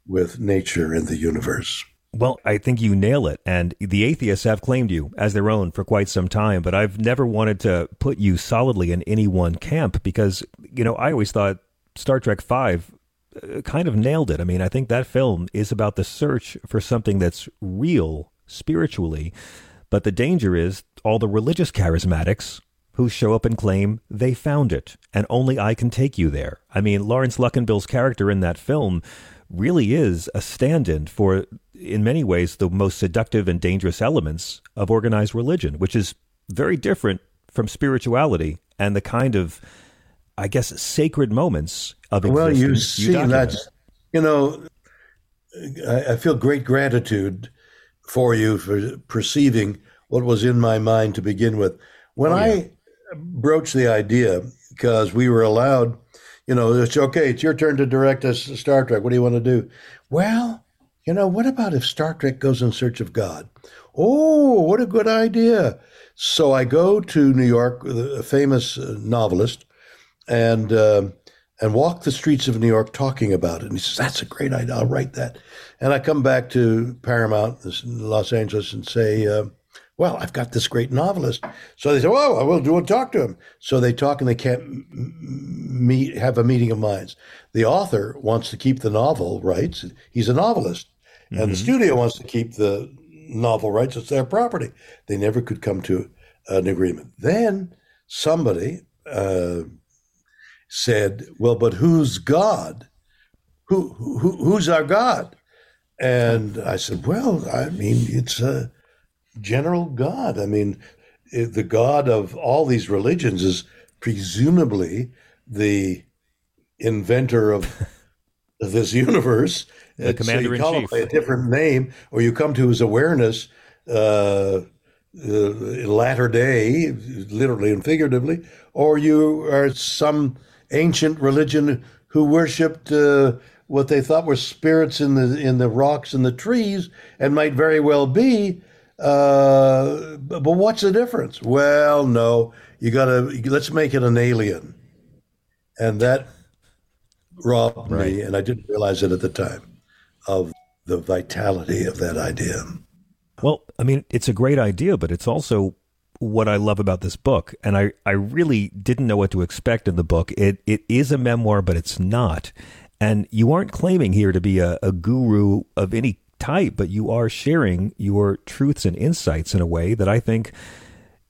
Speaker 7: with nature and the universe.
Speaker 2: Well, I think you nail it. And the atheists have claimed you as their own for quite some time, but I've never wanted to put you solidly in any one camp because, you know, I always thought Star Trek Five uh, kind of nailed it. I mean, I think that film is about the search for something that's real spiritually, but the danger is all the religious charismatics who show up and claim they found it and only I can take you there. I mean, Laurence Luckinbill's character in that film really is a stand-in for in many ways the most seductive and dangerous elements of organized religion, which is very different from spirituality and the kind of I guess, sacred moments of existence.
Speaker 7: Well, you see, you that's, you know, I, I, feel great gratitude for you for perceiving what was in my mind to begin with. When oh, yeah. I broached the idea, because we were allowed, you know, it's okay, it's your turn to direct us Star Trek. What do you want to do? Well, you know, what about if Star Trek goes in search of God? Oh, what a good idea. So I go to New York, a famous uh, novelist, and uh, and walk the streets of New York talking about it. And he says, "That's a great idea. I'll write that." And I come back to Paramount, Los Angeles, and say, uh, "Well, I've got this great novelist." So they say, "Well, I will do it. Talk to him." So they talk, and they can't meet, have a meeting of minds. The author wants to keep the novel rights. He's a novelist, mm-hmm. and the mm-hmm. studio wants to keep the novel rights. It's their property. They never could come to an agreement. Then somebody. Uh, said, "Well, but who's God? Who, who who's our God?" And I said, "Well, I mean, it's a general God. I mean, the God of all these religions is presumably the inventor of this universe.
Speaker 2: the commander
Speaker 7: so you call
Speaker 2: in
Speaker 7: chief. him by a different name, or you come to his awareness." Uh, uh, latter day, literally and figuratively, or you are some ancient religion who worshipped uh, what they thought were spirits in the in the rocks and the trees, and might very well be. Uh, but what's the difference? Well, no, you gotta let's make it an alien, and that robbed right. me, and I didn't realize it at the time of the vitality of that idea.
Speaker 2: Well, I mean, it's a great idea, but it's also what I love about this book, and I, I really didn't know what to expect in the book. It it is a memoir, but it's not. And you aren't claiming here to be a, a guru of any type, but you are sharing your truths and insights in a way that I think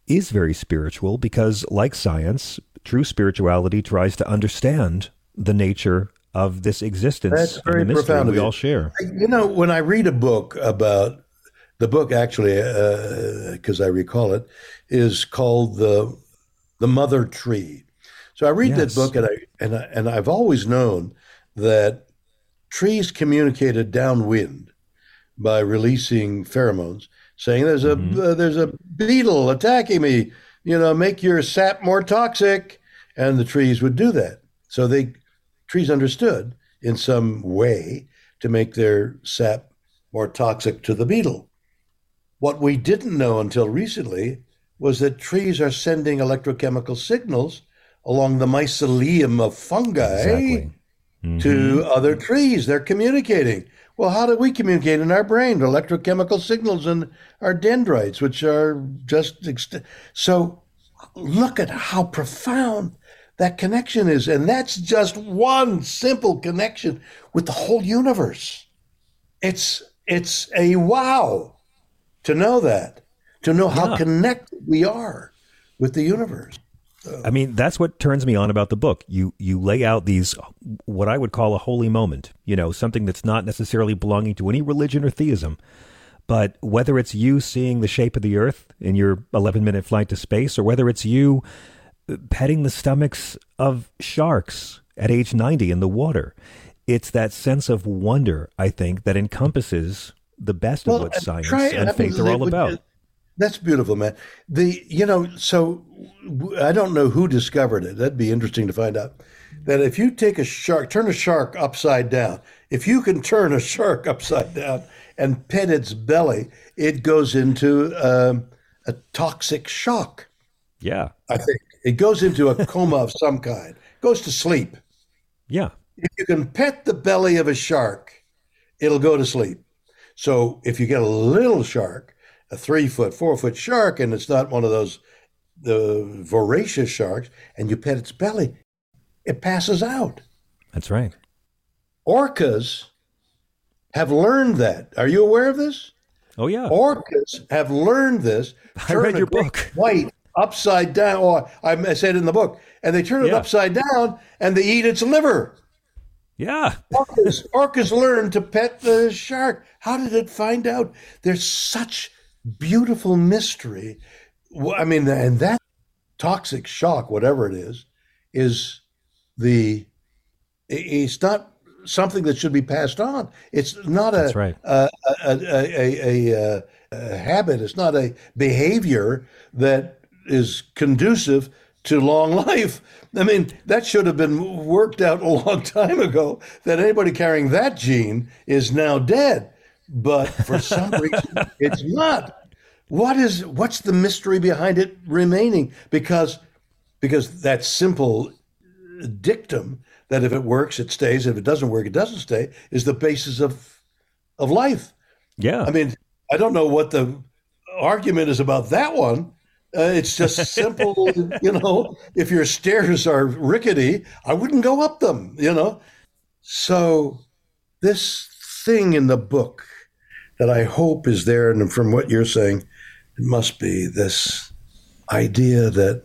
Speaker 2: is very spiritual because, like science, true spirituality tries to understand the nature of this existence
Speaker 7: That's very
Speaker 2: and the
Speaker 7: profound
Speaker 2: we all share.
Speaker 7: You know, when I read a book about the book, actually, because uh, I recall it, is called the the Mother Tree. So I read yes. that book, and I and I, and I've always known that trees communicated downwind by releasing pheromones, saying there's a mm-hmm. uh, there's a beetle attacking me. You know, make your sap more toxic, and the trees would do that. So they trees understood in some way to make their sap more toxic to the beetle. What we didn't know until recently was that trees are sending electrochemical signals along the mycelium of fungi exactly. Mm-hmm. to other trees. They're communicating. Well, how do we communicate in our brain? Electrochemical signals in our dendrites, which are just ext- so. Look at how profound that connection is, and that's just one simple connection with the whole universe. It's it's a wow to know that to know how connected we are with the universe.
Speaker 2: So. I mean, that's what turns me on about the book. You you lay out these what I would call a holy moment, you know, something that's not necessarily belonging to any religion or theism, But whether it's you seeing the shape of the earth in your 11 minute flight to space, or whether it's you uh, petting the stomachs of sharks at age 90 in the water, it's that sense of wonder, I think, that encompasses the best
Speaker 7: Well,
Speaker 2: of what science
Speaker 7: try-
Speaker 2: and faith are all about.
Speaker 7: That's beautiful, man. The you know, so I don't know who discovered it. That'd be interesting to find out. That if you take a shark, turn a shark upside down. If you can turn a shark upside down and pet its belly, it goes into um, a toxic shock.
Speaker 2: Yeah.
Speaker 7: I think it goes into a coma of some kind. Goes to sleep.
Speaker 2: Yeah.
Speaker 7: If you can pet the belly of a shark, it'll go to sleep. So if you get a little shark, a three foot, four foot shark, and it's not one of those the voracious sharks, and you pet its belly, it passes out.
Speaker 2: That's right.
Speaker 7: Orcas have learned that. Are you aware of this?
Speaker 2: Oh, yeah.
Speaker 7: Orcas have learned this.
Speaker 2: I read your book.
Speaker 7: White upside down. Or I said in the book, and they turn it
Speaker 2: Yeah.
Speaker 7: upside down and they eat its liver.
Speaker 2: Yeah.
Speaker 7: Orcas, orcas learned to pet the shark. How did it find out? There's such beautiful mystery. I mean, and that toxic shock, whatever it is, is the it's not something that should be passed on. It's not a
Speaker 2: That's right.
Speaker 7: a, a, a, a, a, a habit. It's not a behavior that is conducive to long life. I mean, that should have been worked out a long time ago that anybody carrying that gene is now dead. But for some reason, it's not. What is what's the mystery behind it remaining? Because because that simple dictum that if it works, it stays. If it doesn't work, it doesn't stay is the basis of of life.
Speaker 2: Yeah.
Speaker 7: I mean, I don't know what the argument is about that one. Uh, it's just simple, you know. If your stairs are rickety, I wouldn't go up them, you know. So, this thing in the book that I hope is there, and from what you're saying, it must be this idea that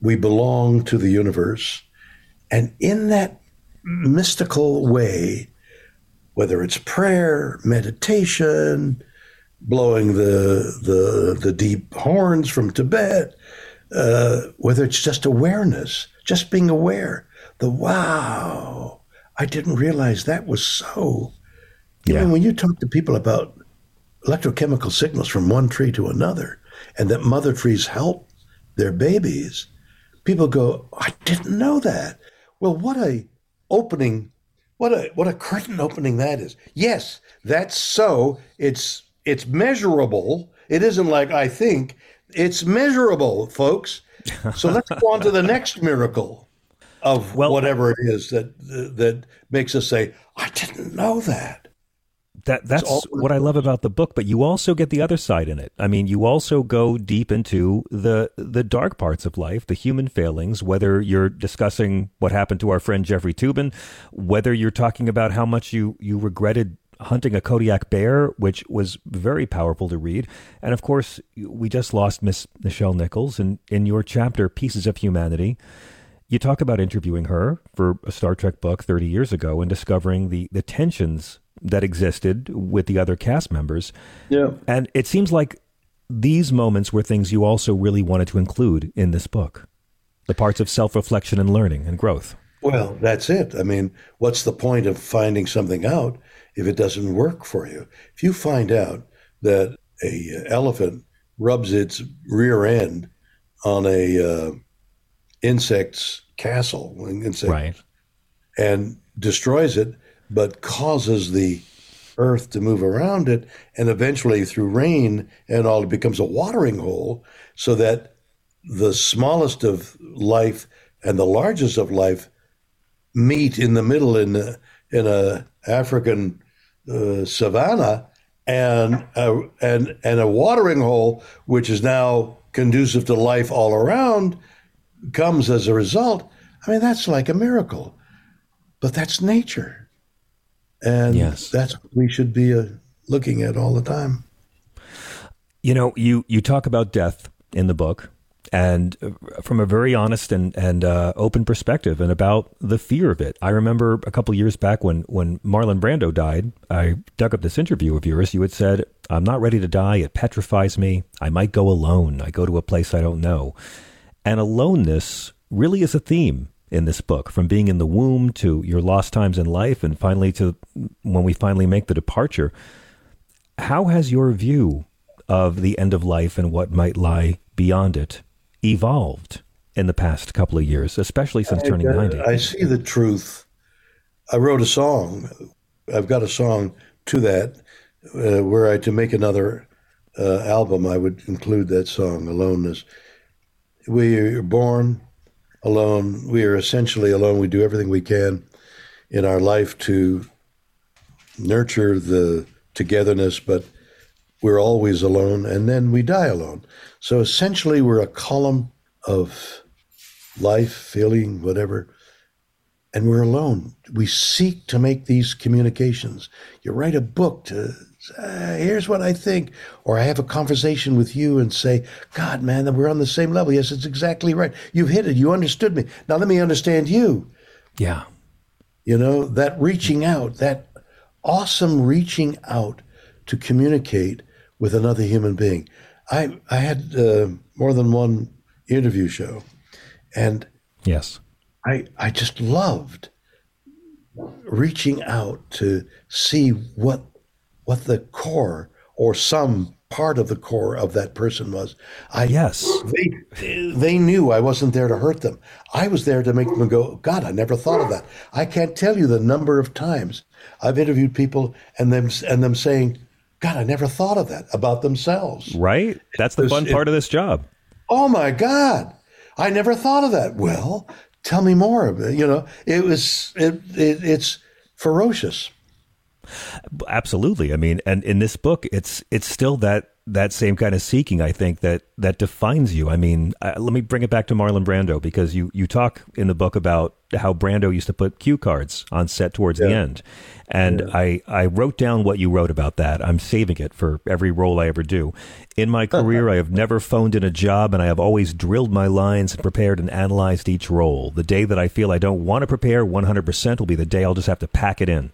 Speaker 7: we belong to the universe. And in that mystical way, whether it's prayer, meditation, blowing the the the deep horns from Tibet, uh, whether it's just awareness, just being aware, the wow, I didn't realize that was so. You
Speaker 2: Yeah.
Speaker 7: know, when you talk to people about electrochemical signals from one tree to another, and that mother trees help their babies, people go, I didn't know that. Well, what a opening, what a what a curtain opening that is. Yes, that's so. It's it's measurable. It isn't like I think. It's measurable, folks. So let's go on to the next miracle of
Speaker 2: Well-
Speaker 7: whatever it is that that makes us say, I didn't know that.
Speaker 2: That that's
Speaker 7: all-
Speaker 2: what I love about the book, but you also get the other side in it. I mean, you also go deep into the the dark parts of life, the human failings, whether you're discussing what happened to our friend Jeffrey Toobin, whether you're talking about how much you you regretted hunting a Kodiak bear, which was very powerful to read. And of course, we just lost Miss Nichelle Nichols and in your chapter Pieces of Humanity, you talk about interviewing her for a Star Trek book 30 years ago and discovering the, the tensions that existed with the other cast members.
Speaker 7: Yeah.
Speaker 2: And it seems like these moments were things you also really wanted to include in this book the parts of self reflection and learning and growth.
Speaker 7: Well, that's it. I mean, what's the point of finding something out if it doesn't work for you? If you find out that a elephant rubs its rear end on a uh, insect's castle, an insect, and destroys it, but causes the earth to move around it, and eventually through rain and all, it becomes a watering hole, so that the smallest of life and the largest of life meet in the middle in a, in a African uh, savanna, and a, and and a watering hole, which is now conducive to life all around, comes as a result. I mean, that's like a miracle, but that's nature, and
Speaker 2: Yes.
Speaker 7: that's what we should be uh, looking at all the time.
Speaker 2: You know, you, you talk about death in the book, and uh, from a very honest and and uh, open perspective, and about the fear of it. I remember a couple years back when when Marlon Brando died, I dug up this interview of yours. You had said, "I'm not ready to die. It petrifies me. I might go alone. I go to a place I don't know." And aloneness really is a theme in this book, from being in the womb to your lost times in life, and finally to when we finally make the departure. How has your view of the end of life and what might lie beyond it evolved in the past couple of years, especially since turning
Speaker 7: I,
Speaker 2: 90?
Speaker 7: I see the truth. I wrote a song. I've got a song to that uh, were I to make another uh, album, I would include that song, Aloneness. We are born alone. We are essentially alone. We do everything we can in our life to nurture the togetherness, but we're always alone, and then we die alone. So essentially, we're a column of life, feeling, whatever, and we're alone. We seek to make these communications. You write a book to uh, here's what I think, or I have a conversation with you and say, God, man, that we're on the same level. Yes, it's exactly right. You've hit it. You understood me. Now let me understand you.
Speaker 2: Yeah.
Speaker 7: You know, that reaching out, that awesome reaching out to communicate with another human being. I I had uh, more than one interview show, and
Speaker 2: yes,
Speaker 7: I I just loved reaching out to see what what the core or some part of the core of that person was. I
Speaker 2: yes,
Speaker 7: they they knew I wasn't there to hurt them. I was there to make them go. God, I never thought of that. I can't tell you the number of times I've interviewed people and them and them saying, God, I never thought of that about themselves.
Speaker 2: Right? That's the fun part of this job.
Speaker 7: Oh my God. I never thought of that. Well, tell me more of it. You know, it was it, it it's ferocious.
Speaker 2: Absolutely. I mean, and in this book, it's it's still that that same kind of seeking. I think that that defines you. I mean, uh, let me bring it back to Marlon Brando because you you talk in the book about how Brando used to put cue cards on set towards yeah. the end, and yeah. I I wrote down what you wrote about that. I'm saving it for every role I ever do. In my career, I have never phoned in a job, and I have always drilled my lines and prepared and analyzed each role. The day that I feel I don't want to prepare 100% will be the day I'll just have to pack it in.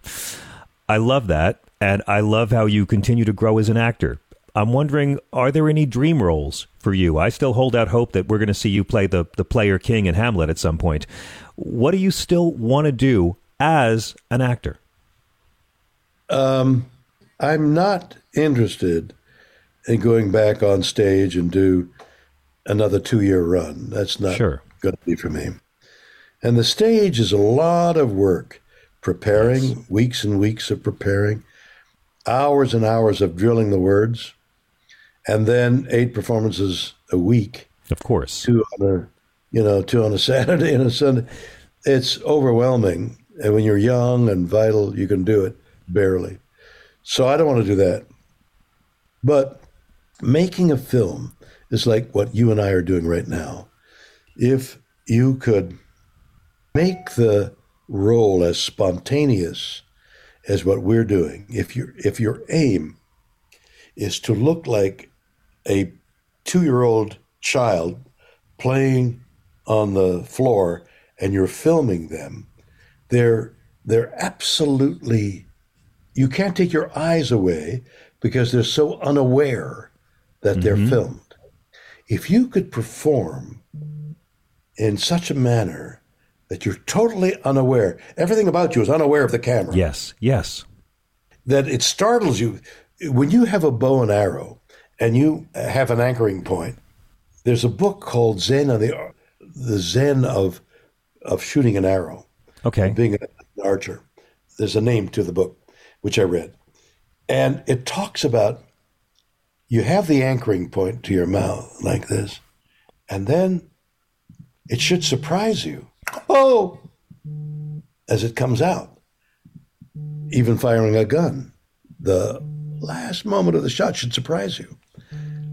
Speaker 2: I love that. And I love how you continue to grow as an actor. I'm wondering, are there any dream roles for you? I still hold out hope that we're going to see you play the, the player king in Hamlet at some point. What do you still want to do as an actor?
Speaker 7: Um, I'm not interested in going back on stage and do another two year run. That's not
Speaker 2: sure.
Speaker 7: going to be for me. And the stage is a lot of work preparing, yes. weeks and weeks of preparing, hours and hours of drilling the words, and then eight performances a week.
Speaker 2: Of course.
Speaker 7: Two on a, you know, two on a Saturday and a Sunday. It's overwhelming. And when you're young and vital, you can do it barely. So I don't want to do that. But making a film is like what you and I are doing right now. If you could make the role as spontaneous as what we're doing, if your if your aim is to look like a two-year-old child playing on the floor and you're filming them, they're they're absolutely you can't take your eyes away because they're so unaware that mm-hmm. they're filmed. If you could perform in such a manner that you're totally unaware. Everything about you is unaware of the camera.
Speaker 2: Yes, yes.
Speaker 7: That it startles you. When you have a bow and arrow and you have an anchoring point, there's a book called Zen of the, the Zen of, of shooting an arrow.
Speaker 2: Okay.
Speaker 7: Being an archer. There's a name to the book, which I read. And it talks about you have the anchoring point to your mouth like this, and then it should surprise you oh, as it comes out. Even firing a gun, the last moment of the shot should surprise you.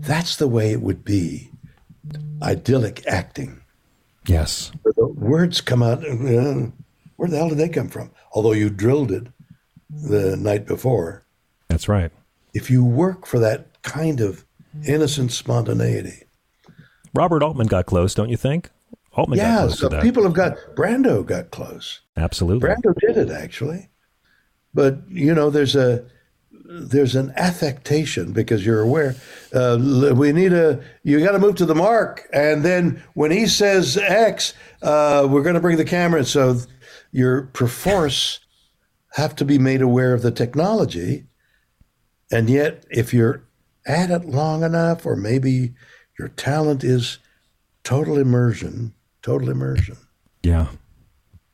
Speaker 7: That's the way it would be idyllic acting.
Speaker 2: Yes.
Speaker 7: Where the words come out, uh, where the hell did they come from? Although you drilled it the night before.
Speaker 2: That's right.
Speaker 7: If you work for that kind of innocent spontaneity,
Speaker 2: Robert Altman got close, don't you think? Altman
Speaker 7: yeah, so people have got Brando got close.
Speaker 2: Absolutely.
Speaker 7: Brando did it actually, but you know, there's a there's an affectation because you're aware. Uh, we need a you got to move to the mark, and then when he says X, uh, we're going to bring the camera. in. So you're perforce have to be made aware of the technology, and yet if you're at it long enough, or maybe your talent is total immersion, total immersion.
Speaker 2: Yeah.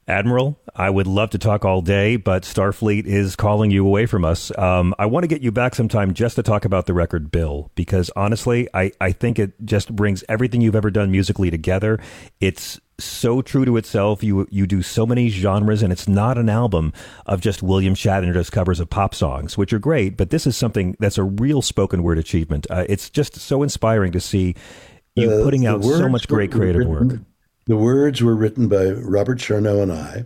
Speaker 2: Admiral, I would love to talk all day, but Starfleet is calling you away from us. Um, I want to get you back sometime just to talk about the record Bill, because honestly, I, I think it just brings everything you've ever done musically together. It's so true to itself. You you do so many genres, and it's not an album of just William Shatner does covers of pop songs, which are great, but this is something that's a real spoken word achievement. Uh, it's just so inspiring to see you
Speaker 7: Uh,
Speaker 2: putting out so much great creative
Speaker 7: written-
Speaker 2: work.
Speaker 7: The words were written by Robert Sharenow and I.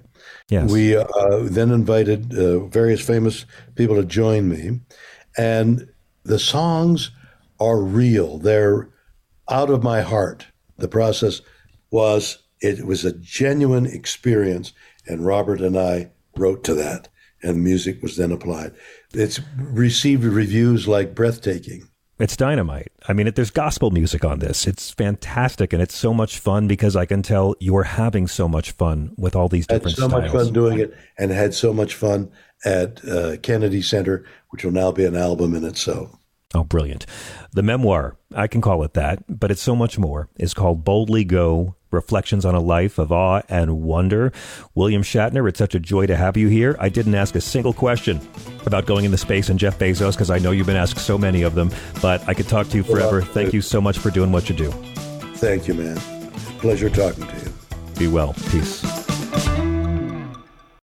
Speaker 2: Yes.
Speaker 7: We uh, then invited uh, various famous people to join me, and the songs are real. They're out of my heart. The process was it was a genuine experience, and Robert and I wrote to that, and music was then applied. It's received reviews like breathtaking.
Speaker 2: It's dynamite. I mean, it, there's gospel music on this. It's fantastic, and it's so much fun because I can tell you're having so much fun with all these
Speaker 7: had
Speaker 2: different
Speaker 7: so
Speaker 2: styles.
Speaker 7: much fun doing it and had so much fun at uh, Kennedy Center, which will now be an album in itself.
Speaker 2: Oh, brilliant. The memoir, I can call it that, but it's so much more, is called Boldly Go Reflections on a Life of Awe and Wonder. William Shatner, it's such a joy to have you here. I didn't ask a single question about going into space and Jeff Bezos because I know you've been asked so many of them, but I could talk to you forever. Thank you so much for doing what you do.
Speaker 7: Thank you, man. Pleasure talking to you.
Speaker 2: Be well. Peace.